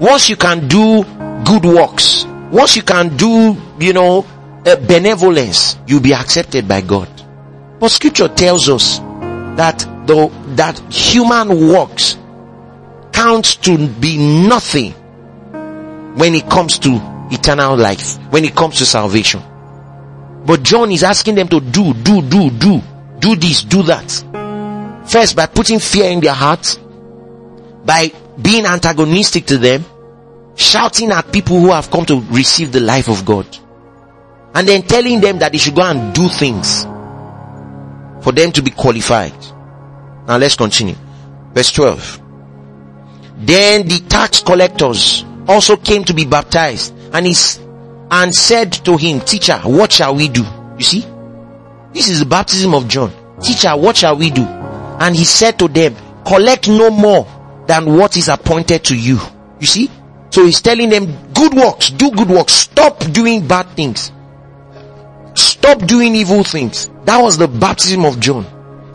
once you can do good works, once you can do, you know, uh, benevolence, you'll be accepted by God. But scripture tells us that the, that human works counts to be nothing when it comes to eternal life, when it comes to salvation. But John is asking them to do, do, do, do, do this, do that. First, by putting fear in their hearts, by being antagonistic to them, shouting at people who have come to receive the life of God, and then telling them that they should go and do things for them to be qualified. Now let's continue. Verse 12. Then the tax collectors also came to be baptized and he and said to him, teacher, what shall we do? You see? This is the baptism of John. Teacher, what shall we do? And he said to them, collect no more than what is appointed to you. You see? So he's telling them, good works, do good works, stop doing bad things. Stop doing evil things. That was the baptism of John.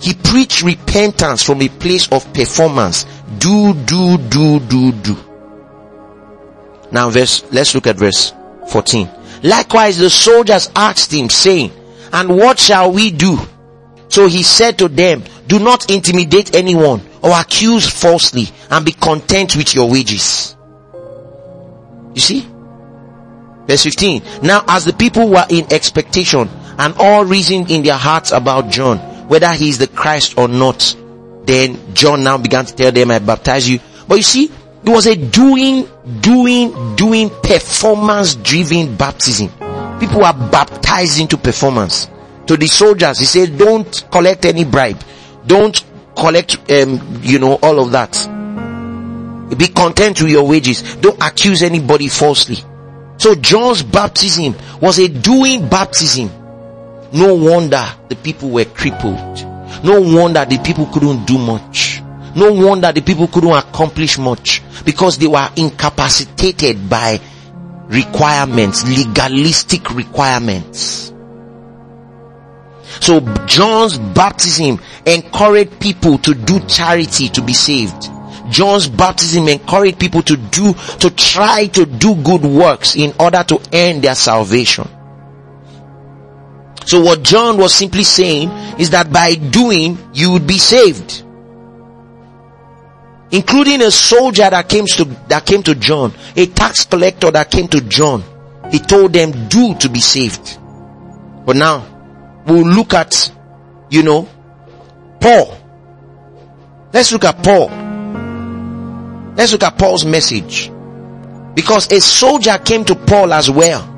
He preached repentance from a place of performance. Do, do, do, do, do. Now verse, let's look at verse 14. Likewise the soldiers asked him saying, and what shall we do? So he said to them, do not intimidate anyone or accuse falsely and be content with your wages. You see? Verse 15. Now as the people were in expectation and all reasoned in their hearts about John, whether he is the Christ or not, then John now began to tell them, I baptize you. But you see, it was a doing, doing, doing performance driven baptism. People were baptized into performance. To the soldiers, he said, don't collect any bribe. Don't collect, um, you know, all of that. Be content with your wages. Don't accuse anybody falsely. So John's baptism was a doing baptism. No wonder the people were crippled. No wonder the people couldn't do much. No wonder the people couldn't accomplish much because they were incapacitated by requirements, legalistic requirements. So John's baptism encouraged people to do charity to be saved. John's baptism encouraged people to do, to try to do good works in order to earn their salvation. So what John was simply saying is that by doing, you would be saved. Including a soldier that came to, that came to John, a tax collector that came to John. He told them, do to be saved. But now, we'll look at, you know, Paul. Let's look at Paul. Let's look at Paul's message. Because a soldier came to Paul as well.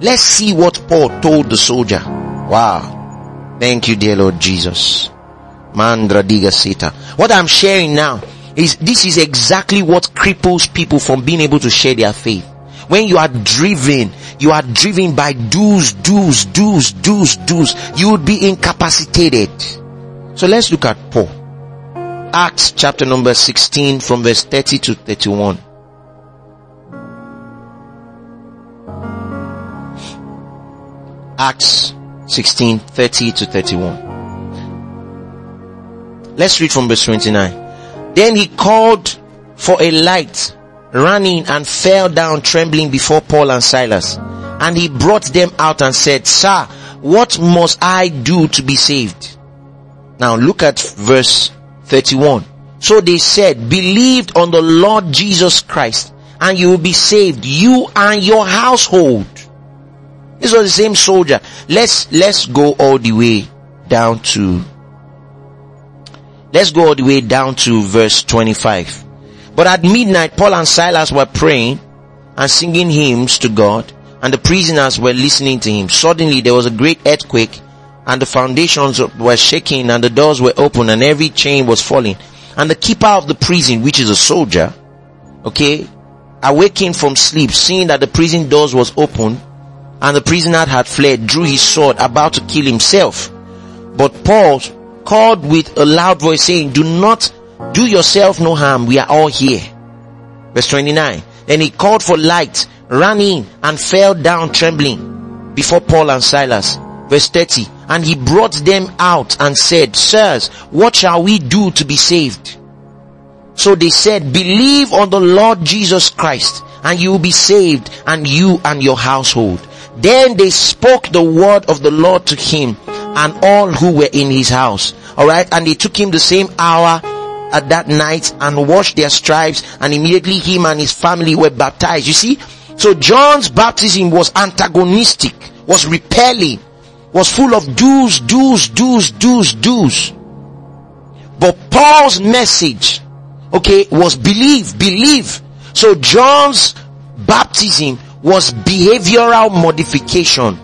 Let's see what Paul told the soldier. Wow. Thank you, dear Lord Jesus. Mandra diga sita. What I'm sharing now is this is exactly what cripples people from being able to share their faith. When you are driven, you are driven by do's, do's, do's, do's, do's, you would be incapacitated. So let's look at Paul. Acts chapter number 16 from verse 30 to 31. Acts 16, 30 to 31. Let's read from verse 29. Then he called for a light, ran in and fell down trembling before Paul and Silas. And he brought them out and said, Sir, what must I do to be saved? Now look at verse 31. So they said, believed on the Lord Jesus Christ and you will be saved, you and your household. This was the same soldier. Let's, let's go all the way down to, let's go all the way down to verse 25. But at midnight, Paul and Silas were praying and singing hymns to God and the prisoners were listening to him. Suddenly there was a great earthquake and the foundations were shaking and the doors were open and every chain was falling. And the keeper of the prison, which is a soldier, okay, awaking from sleep, seeing that the prison doors was open, and the prisoner had fled, drew his sword about to kill himself. But Paul called with a loud voice saying, do not do yourself no harm. We are all here. Verse 29. Then he called for light, ran in and fell down trembling before Paul and Silas. Verse 30. And he brought them out and said, Sirs, what shall we do to be saved? So they said, believe on the Lord Jesus Christ and you will be saved and you and your household. Then they spoke the word of the Lord to him and all who were in his house. Alright. And they took him the same hour at that night and washed their stripes and immediately him and his family were baptized. You see? So John's baptism was antagonistic, was repelling, was full of do's, do's, do's, do's, do's. But Paul's message, okay, was believe, believe. So John's baptism was behavioral modification.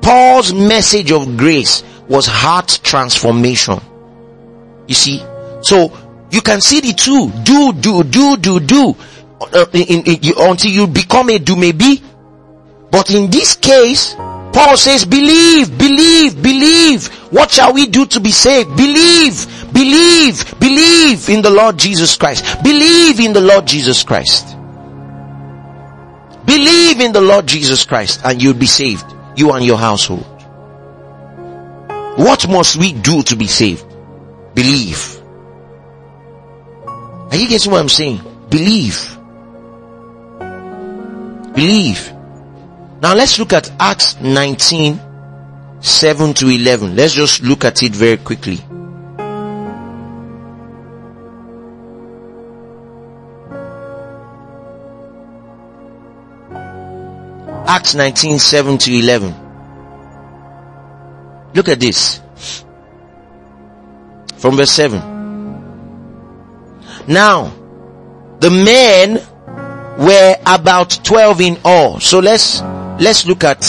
Paul's message of grace was heart transformation. You see? So you can see the two. Do, do, do, do, do. Uh, in, in, in, until you become a do maybe. But in this case, Paul says, believe, believe, believe. What shall we do to be saved? Believe, believe, believe in the Lord Jesus Christ. Believe in the Lord Jesus Christ. Believe in the Lord Jesus Christ and you'll be saved. You and your household. What must we do to be saved? Believe. Are you getting what I'm saying? Believe. Believe. Now let's look at Acts 19, 7 to 11. Let's just look at it very quickly. Acts 19, 7 to 11. Look at this. From verse 7. Now, the men were about 12 in all. So let's, let's look at,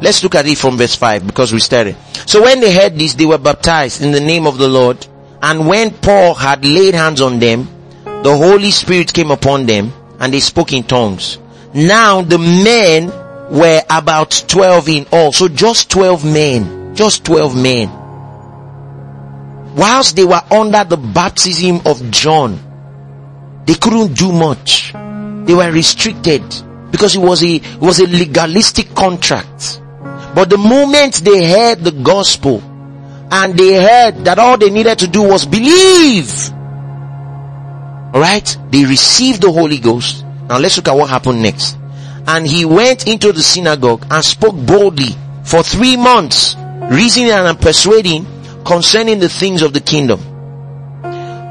let's look at it from verse 5 because we started. So when they heard this, they were baptized in the name of the Lord. And when Paul had laid hands on them, the Holy Spirit came upon them and they spoke in tongues. Now the men were about 12 in all. So just 12 men. Just 12 men. Whilst they were under the baptism of John, they couldn't do much. They were restricted because it was a, it was a legalistic contract. But the moment they heard the gospel and they heard that all they needed to do was believe, alright, they received the Holy Ghost. Now let's look at what happened next and he went into the synagogue and spoke boldly for three months, reasoning and persuading concerning the things of the kingdom.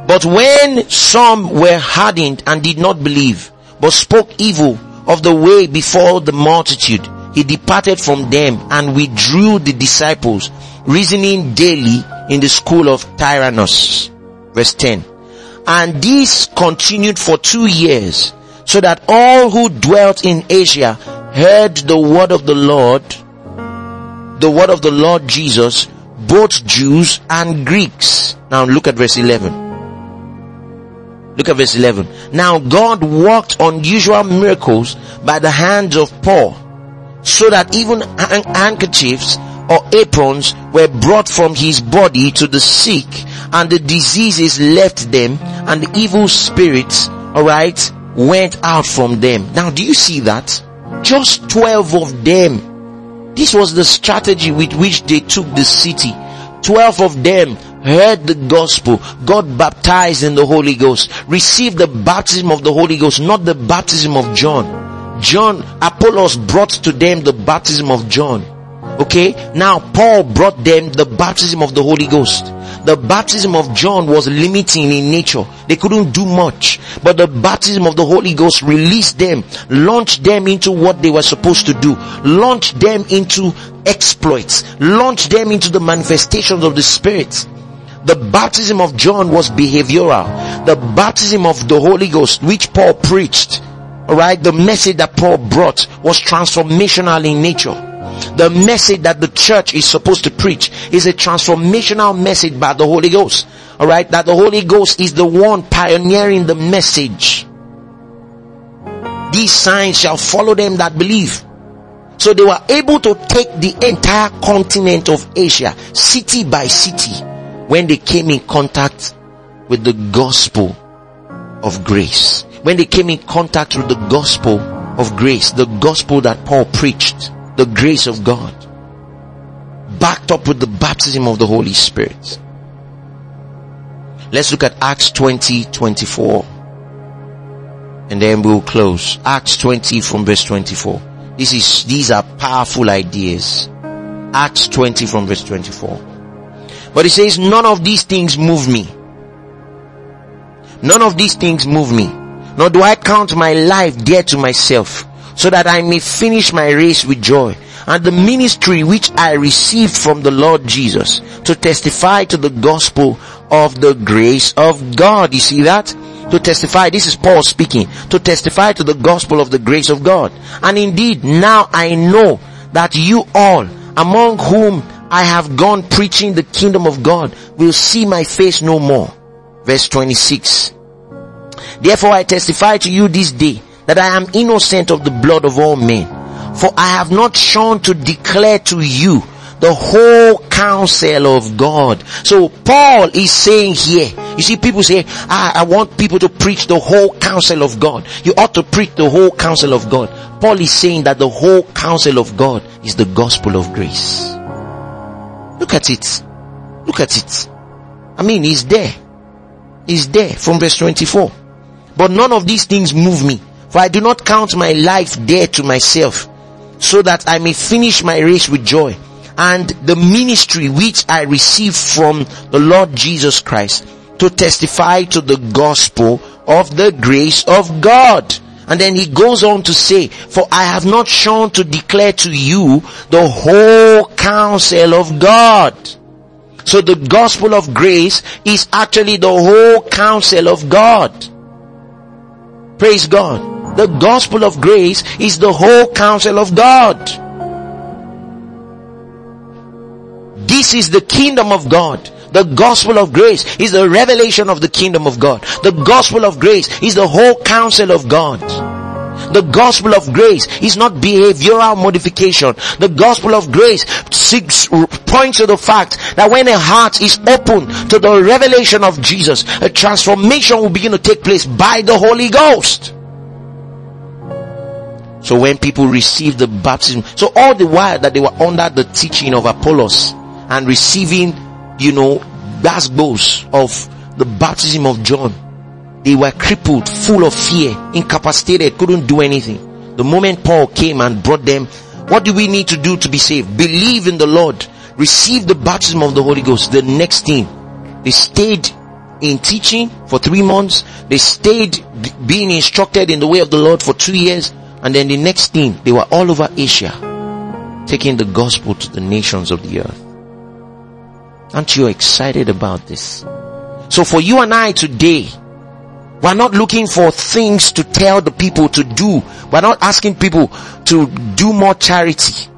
But when some were hardened and did not believe, but spoke evil of the way before the multitude, he departed from them and withdrew the disciples, reasoning daily in the school of Tyrannus. Verse 10. And this continued for two years so that all who dwelt in Asia heard the word of the Lord, the word of the Lord Jesus, both Jews and Greeks. Now look at verse 11. Look at verse 11. Now God worked unusual miracles by the hands of Paul, so that even handkerchiefs or aprons were brought from his body to the sick, and the diseases left them, and the evil spirits, alright, went out from them. Now do you see that? Just 12 of them. This was the strategy with which they took the city. 12 of them heard the gospel, got baptized in the Holy Ghost, received the baptism of the Holy Ghost, not the baptism of John. John, Apollos brought to them the baptism of John. Okay? Now Paul brought them the baptism of the Holy Ghost. The baptism of John was limiting in nature. They couldn't do much. But the baptism of the Holy Ghost released them, launched them into what they were supposed to do, launched them into exploits, launched them into the manifestations of the Spirit. The baptism of John was behavioral. The baptism of the Holy Ghost, which Paul preached, alright, the message that Paul brought was transformational in nature. The message that the church is supposed to preach is a transformational message by the Holy Ghost. Alright, that the Holy Ghost is the one pioneering the message. These signs shall follow them that believe. So they were able to take the entire continent of Asia, city by city, when they came in contact with the gospel of grace. When they came in contact with the gospel of grace, the gospel that Paul preached the grace of God backed up with the baptism of the Holy Spirit. Let's look at Acts 20, 24. and then we'll close. Acts 20 from verse 24. This is, these are powerful ideas. Acts 20 from verse 24. But he says, none of these things move me. None of these things move me. Nor do I count my life dear to myself, so that I may finish my race with joy and the ministry which I received from the Lord Jesus to testify to the gospel of the grace of God. You see that? To testify, this is Paul speaking, to testify to the gospel of the grace of God. And indeed, now I know that you all, among whom I have gone preaching the kingdom of God, will see my face no more. Verse 26. Therefore I testify to you this day that I am innocent of the blood of all men. For I have not shown to declare to you the whole counsel of God. So Paul is saying here, you see people say, ah, I want people to preach the whole counsel of God. You ought to preach the whole counsel of God. Paul is saying that the whole counsel of God is the gospel of grace. Look at it. Look at it. I mean, he's there. He's there from verse 24. But none of these things move me. For I do not count my life dear to myself, so that I may finish my race with joy and the ministry which I received from the Lord Jesus Christ to testify to the gospel of the grace of God. And then he goes on to say, for I have not shown to declare to you the whole counsel of God. So the gospel of grace is actually the whole counsel of God. Praise God. The gospel of grace is the whole counsel of God. This is the kingdom of God. The gospel of grace is the revelation of the kingdom of God. The gospel of grace is the whole counsel of God. The gospel of grace is not behavioral modification. The gospel of grace seeks, points to the fact that when a heart is open to the revelation of Jesus, a transformation will begin to take place by the Holy Ghost. So when people receive the baptism, so all the while that they were under the teaching of Apollos and receiving, you know, gospels of the baptism of John, they were crippled, full of fear, incapacitated, couldn't do anything. The moment Paul came and brought them, what do we need to do to be saved? Believe in the Lord. Receive the baptism of the Holy Ghost. The next thing, they stayed in teaching for three months. They stayed being instructed in the way of the Lord for two years. And then the next thing, they were all over Asia, taking the gospel to the nations of the earth. Aren't you excited about this? So for you and I today, we're not looking for things to tell the people to do. We're not asking people to do more charity.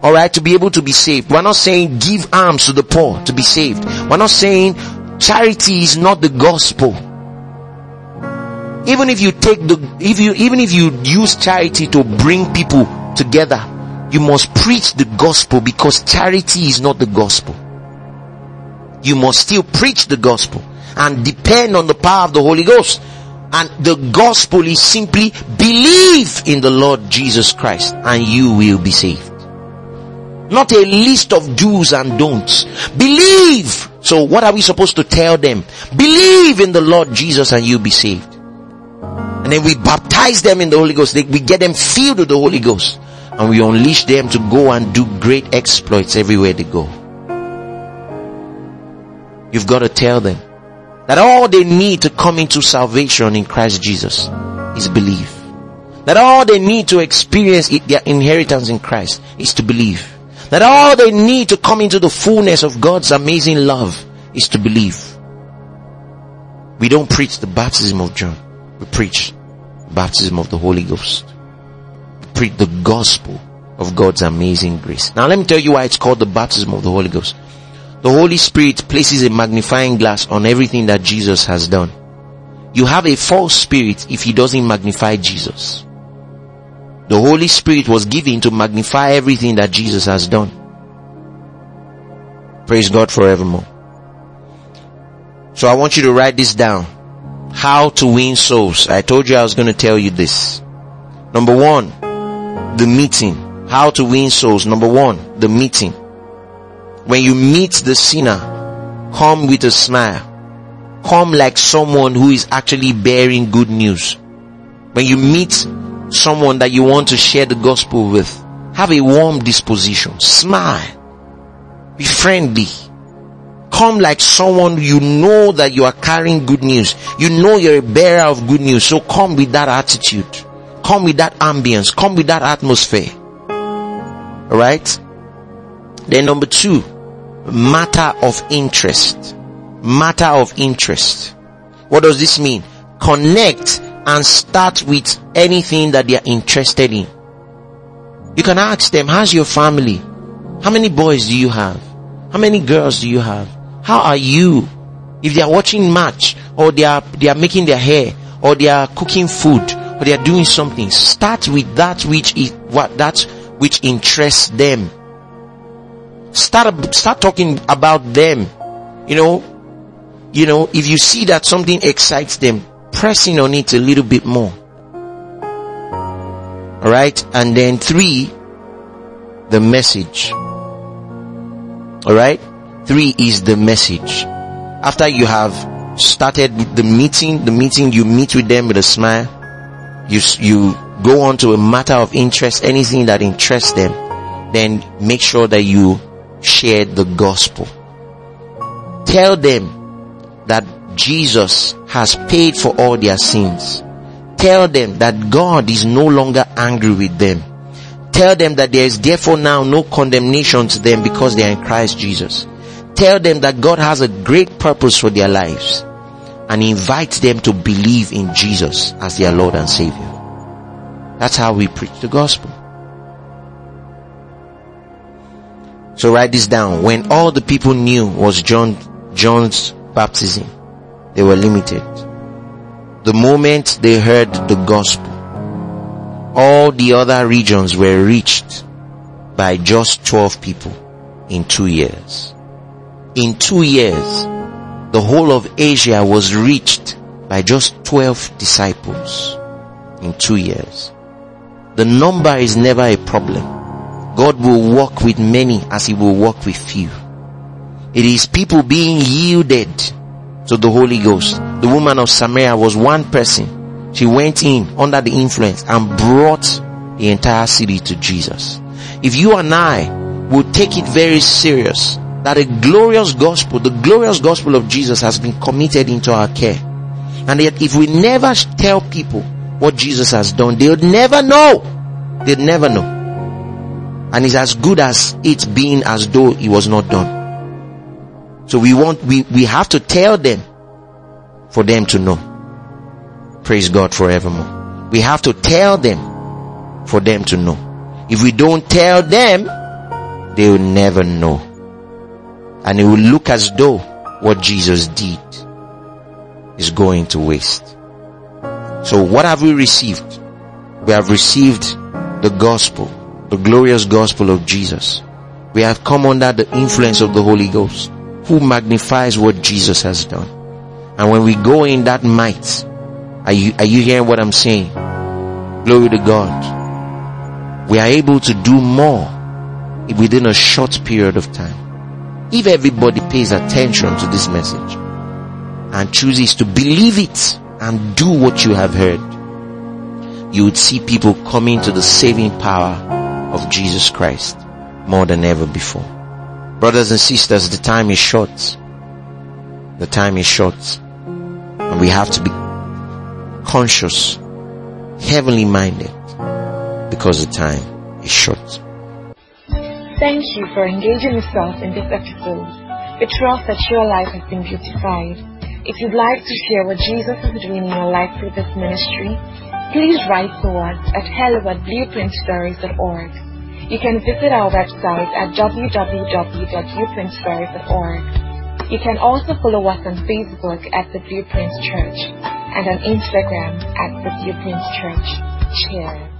Alright, to be able to be saved. We're not saying give alms to the poor to be saved. We're not saying charity is not the gospel. Even if you take the, if you, even if you use charity to bring people together, you must preach the gospel because charity is not the gospel. You must still preach the gospel and depend on the power of the Holy Ghost. And the gospel is simply believe in the Lord Jesus Christ and you will be saved. Not a list of do's and don'ts. Believe. So what are we supposed to tell them? Believe in the Lord Jesus and you'll be saved. And then we baptize them in the Holy Ghost. We get them filled with the Holy Ghost. And we unleash them to go and do great exploits everywhere they go. You've got to tell them that all they need to come into salvation in Christ Jesus is belief. That all they need to experience their inheritance in Christ is to believe. That all they need to come into the fullness of God's amazing love is to believe. We don't preach the baptism of John. We preach baptism of the Holy Ghost. We preach the gospel of God's amazing grace. Now let me tell you why it's called the baptism of the Holy Ghost. The Holy Spirit places a magnifying glass on everything that Jesus has done. You have a false spirit if he doesn't magnify Jesus. The Holy Spirit was given to magnify everything that Jesus has done. Praise God forevermore. So I want you to write this down. How to win souls. I told you I was going to tell you this. Number one, the meeting. How to win souls. Number one, the meeting. When you meet the sinner, come with a smile. Come like someone who is actually bearing good news. When you meet someone that you want to share the gospel with, have a warm disposition. Smile. Be friendly. Come like someone you know that you are carrying good news. You know you're a bearer of good news. So come with that attitude. Come with that ambience. Come with that atmosphere. Alright? Then number two, matter of interest. Matter of interest. What does this mean? Connect and start with anything that they are interested in. You can ask them, how's your family? How many boys do you have? How many girls do you have? How are you? If they are watching match or they are, they are making their hair or they are cooking food or they are doing something, start with that which is what, that which interests them. Start, start talking about them. You know, you know, if you see that something excites them, pressing on it a little bit more. Alright? And then three, the message. Alright? Three is the message. After you have started the meeting, the meeting you meet with them with a smile, you, you go on to a matter of interest, anything that interests them, then make sure that you share the gospel. Tell them that Jesus has paid for all their sins. Tell them that God is no longer angry with them. Tell them that there is therefore now no condemnation to them because they are in Christ Jesus. Tell them that God has a great purpose for their lives and invite them to believe in Jesus as their Lord and Savior. That's how we preach the gospel. So write this down. When all the people knew was John, John's baptism, they were limited. The moment they heard the gospel, all the other regions were reached by just 12 people in two years. In two years, the whole of Asia was reached by just 12 disciples in two years. The number is never a problem. God will work with many as he will work with few. It is people being yielded to the Holy Ghost. The woman of Samaria was one person. She went in under the influence and brought the entire city to Jesus. If you and I will take it very serious that a glorious gospel, the glorious gospel of Jesus has been committed into our care. And yet if we never tell people what Jesus has done, they'll never know. They'll never know. And it's as good as it being as though it was not done. So we want, we, we have to tell them for them to know. Praise God forevermore. We have to tell them for them to know. If we don't tell them, they will never know. And it will look as though what Jesus did is going to waste. So what have we received? We have received the gospel, the glorious gospel of Jesus. We have come under the influence of the Holy Ghost who magnifies what Jesus has done. And when we go in that might, are you, are you hearing what I'm saying? Glory to God. We are able to do more within a short period of time. If everybody pays attention to this message and chooses to believe it and do what you have heard, you would see people coming to the saving power of Jesus Christ more than ever before. Brothers and sisters, the time is short. The time is short. And we have to be conscious, heavenly minded, because the time is short. Thank you for engaging yourself in this episode. We trust that your life has been beautified. If you'd like to share what Jesus is doing in your life through this ministry, please write to us at hello at blueprintstories.org. You can visit our website at www.blueprintstories.org. You can also follow us on Facebook at The Blueprint Church and on Instagram at The Blueprint Church. Cheers.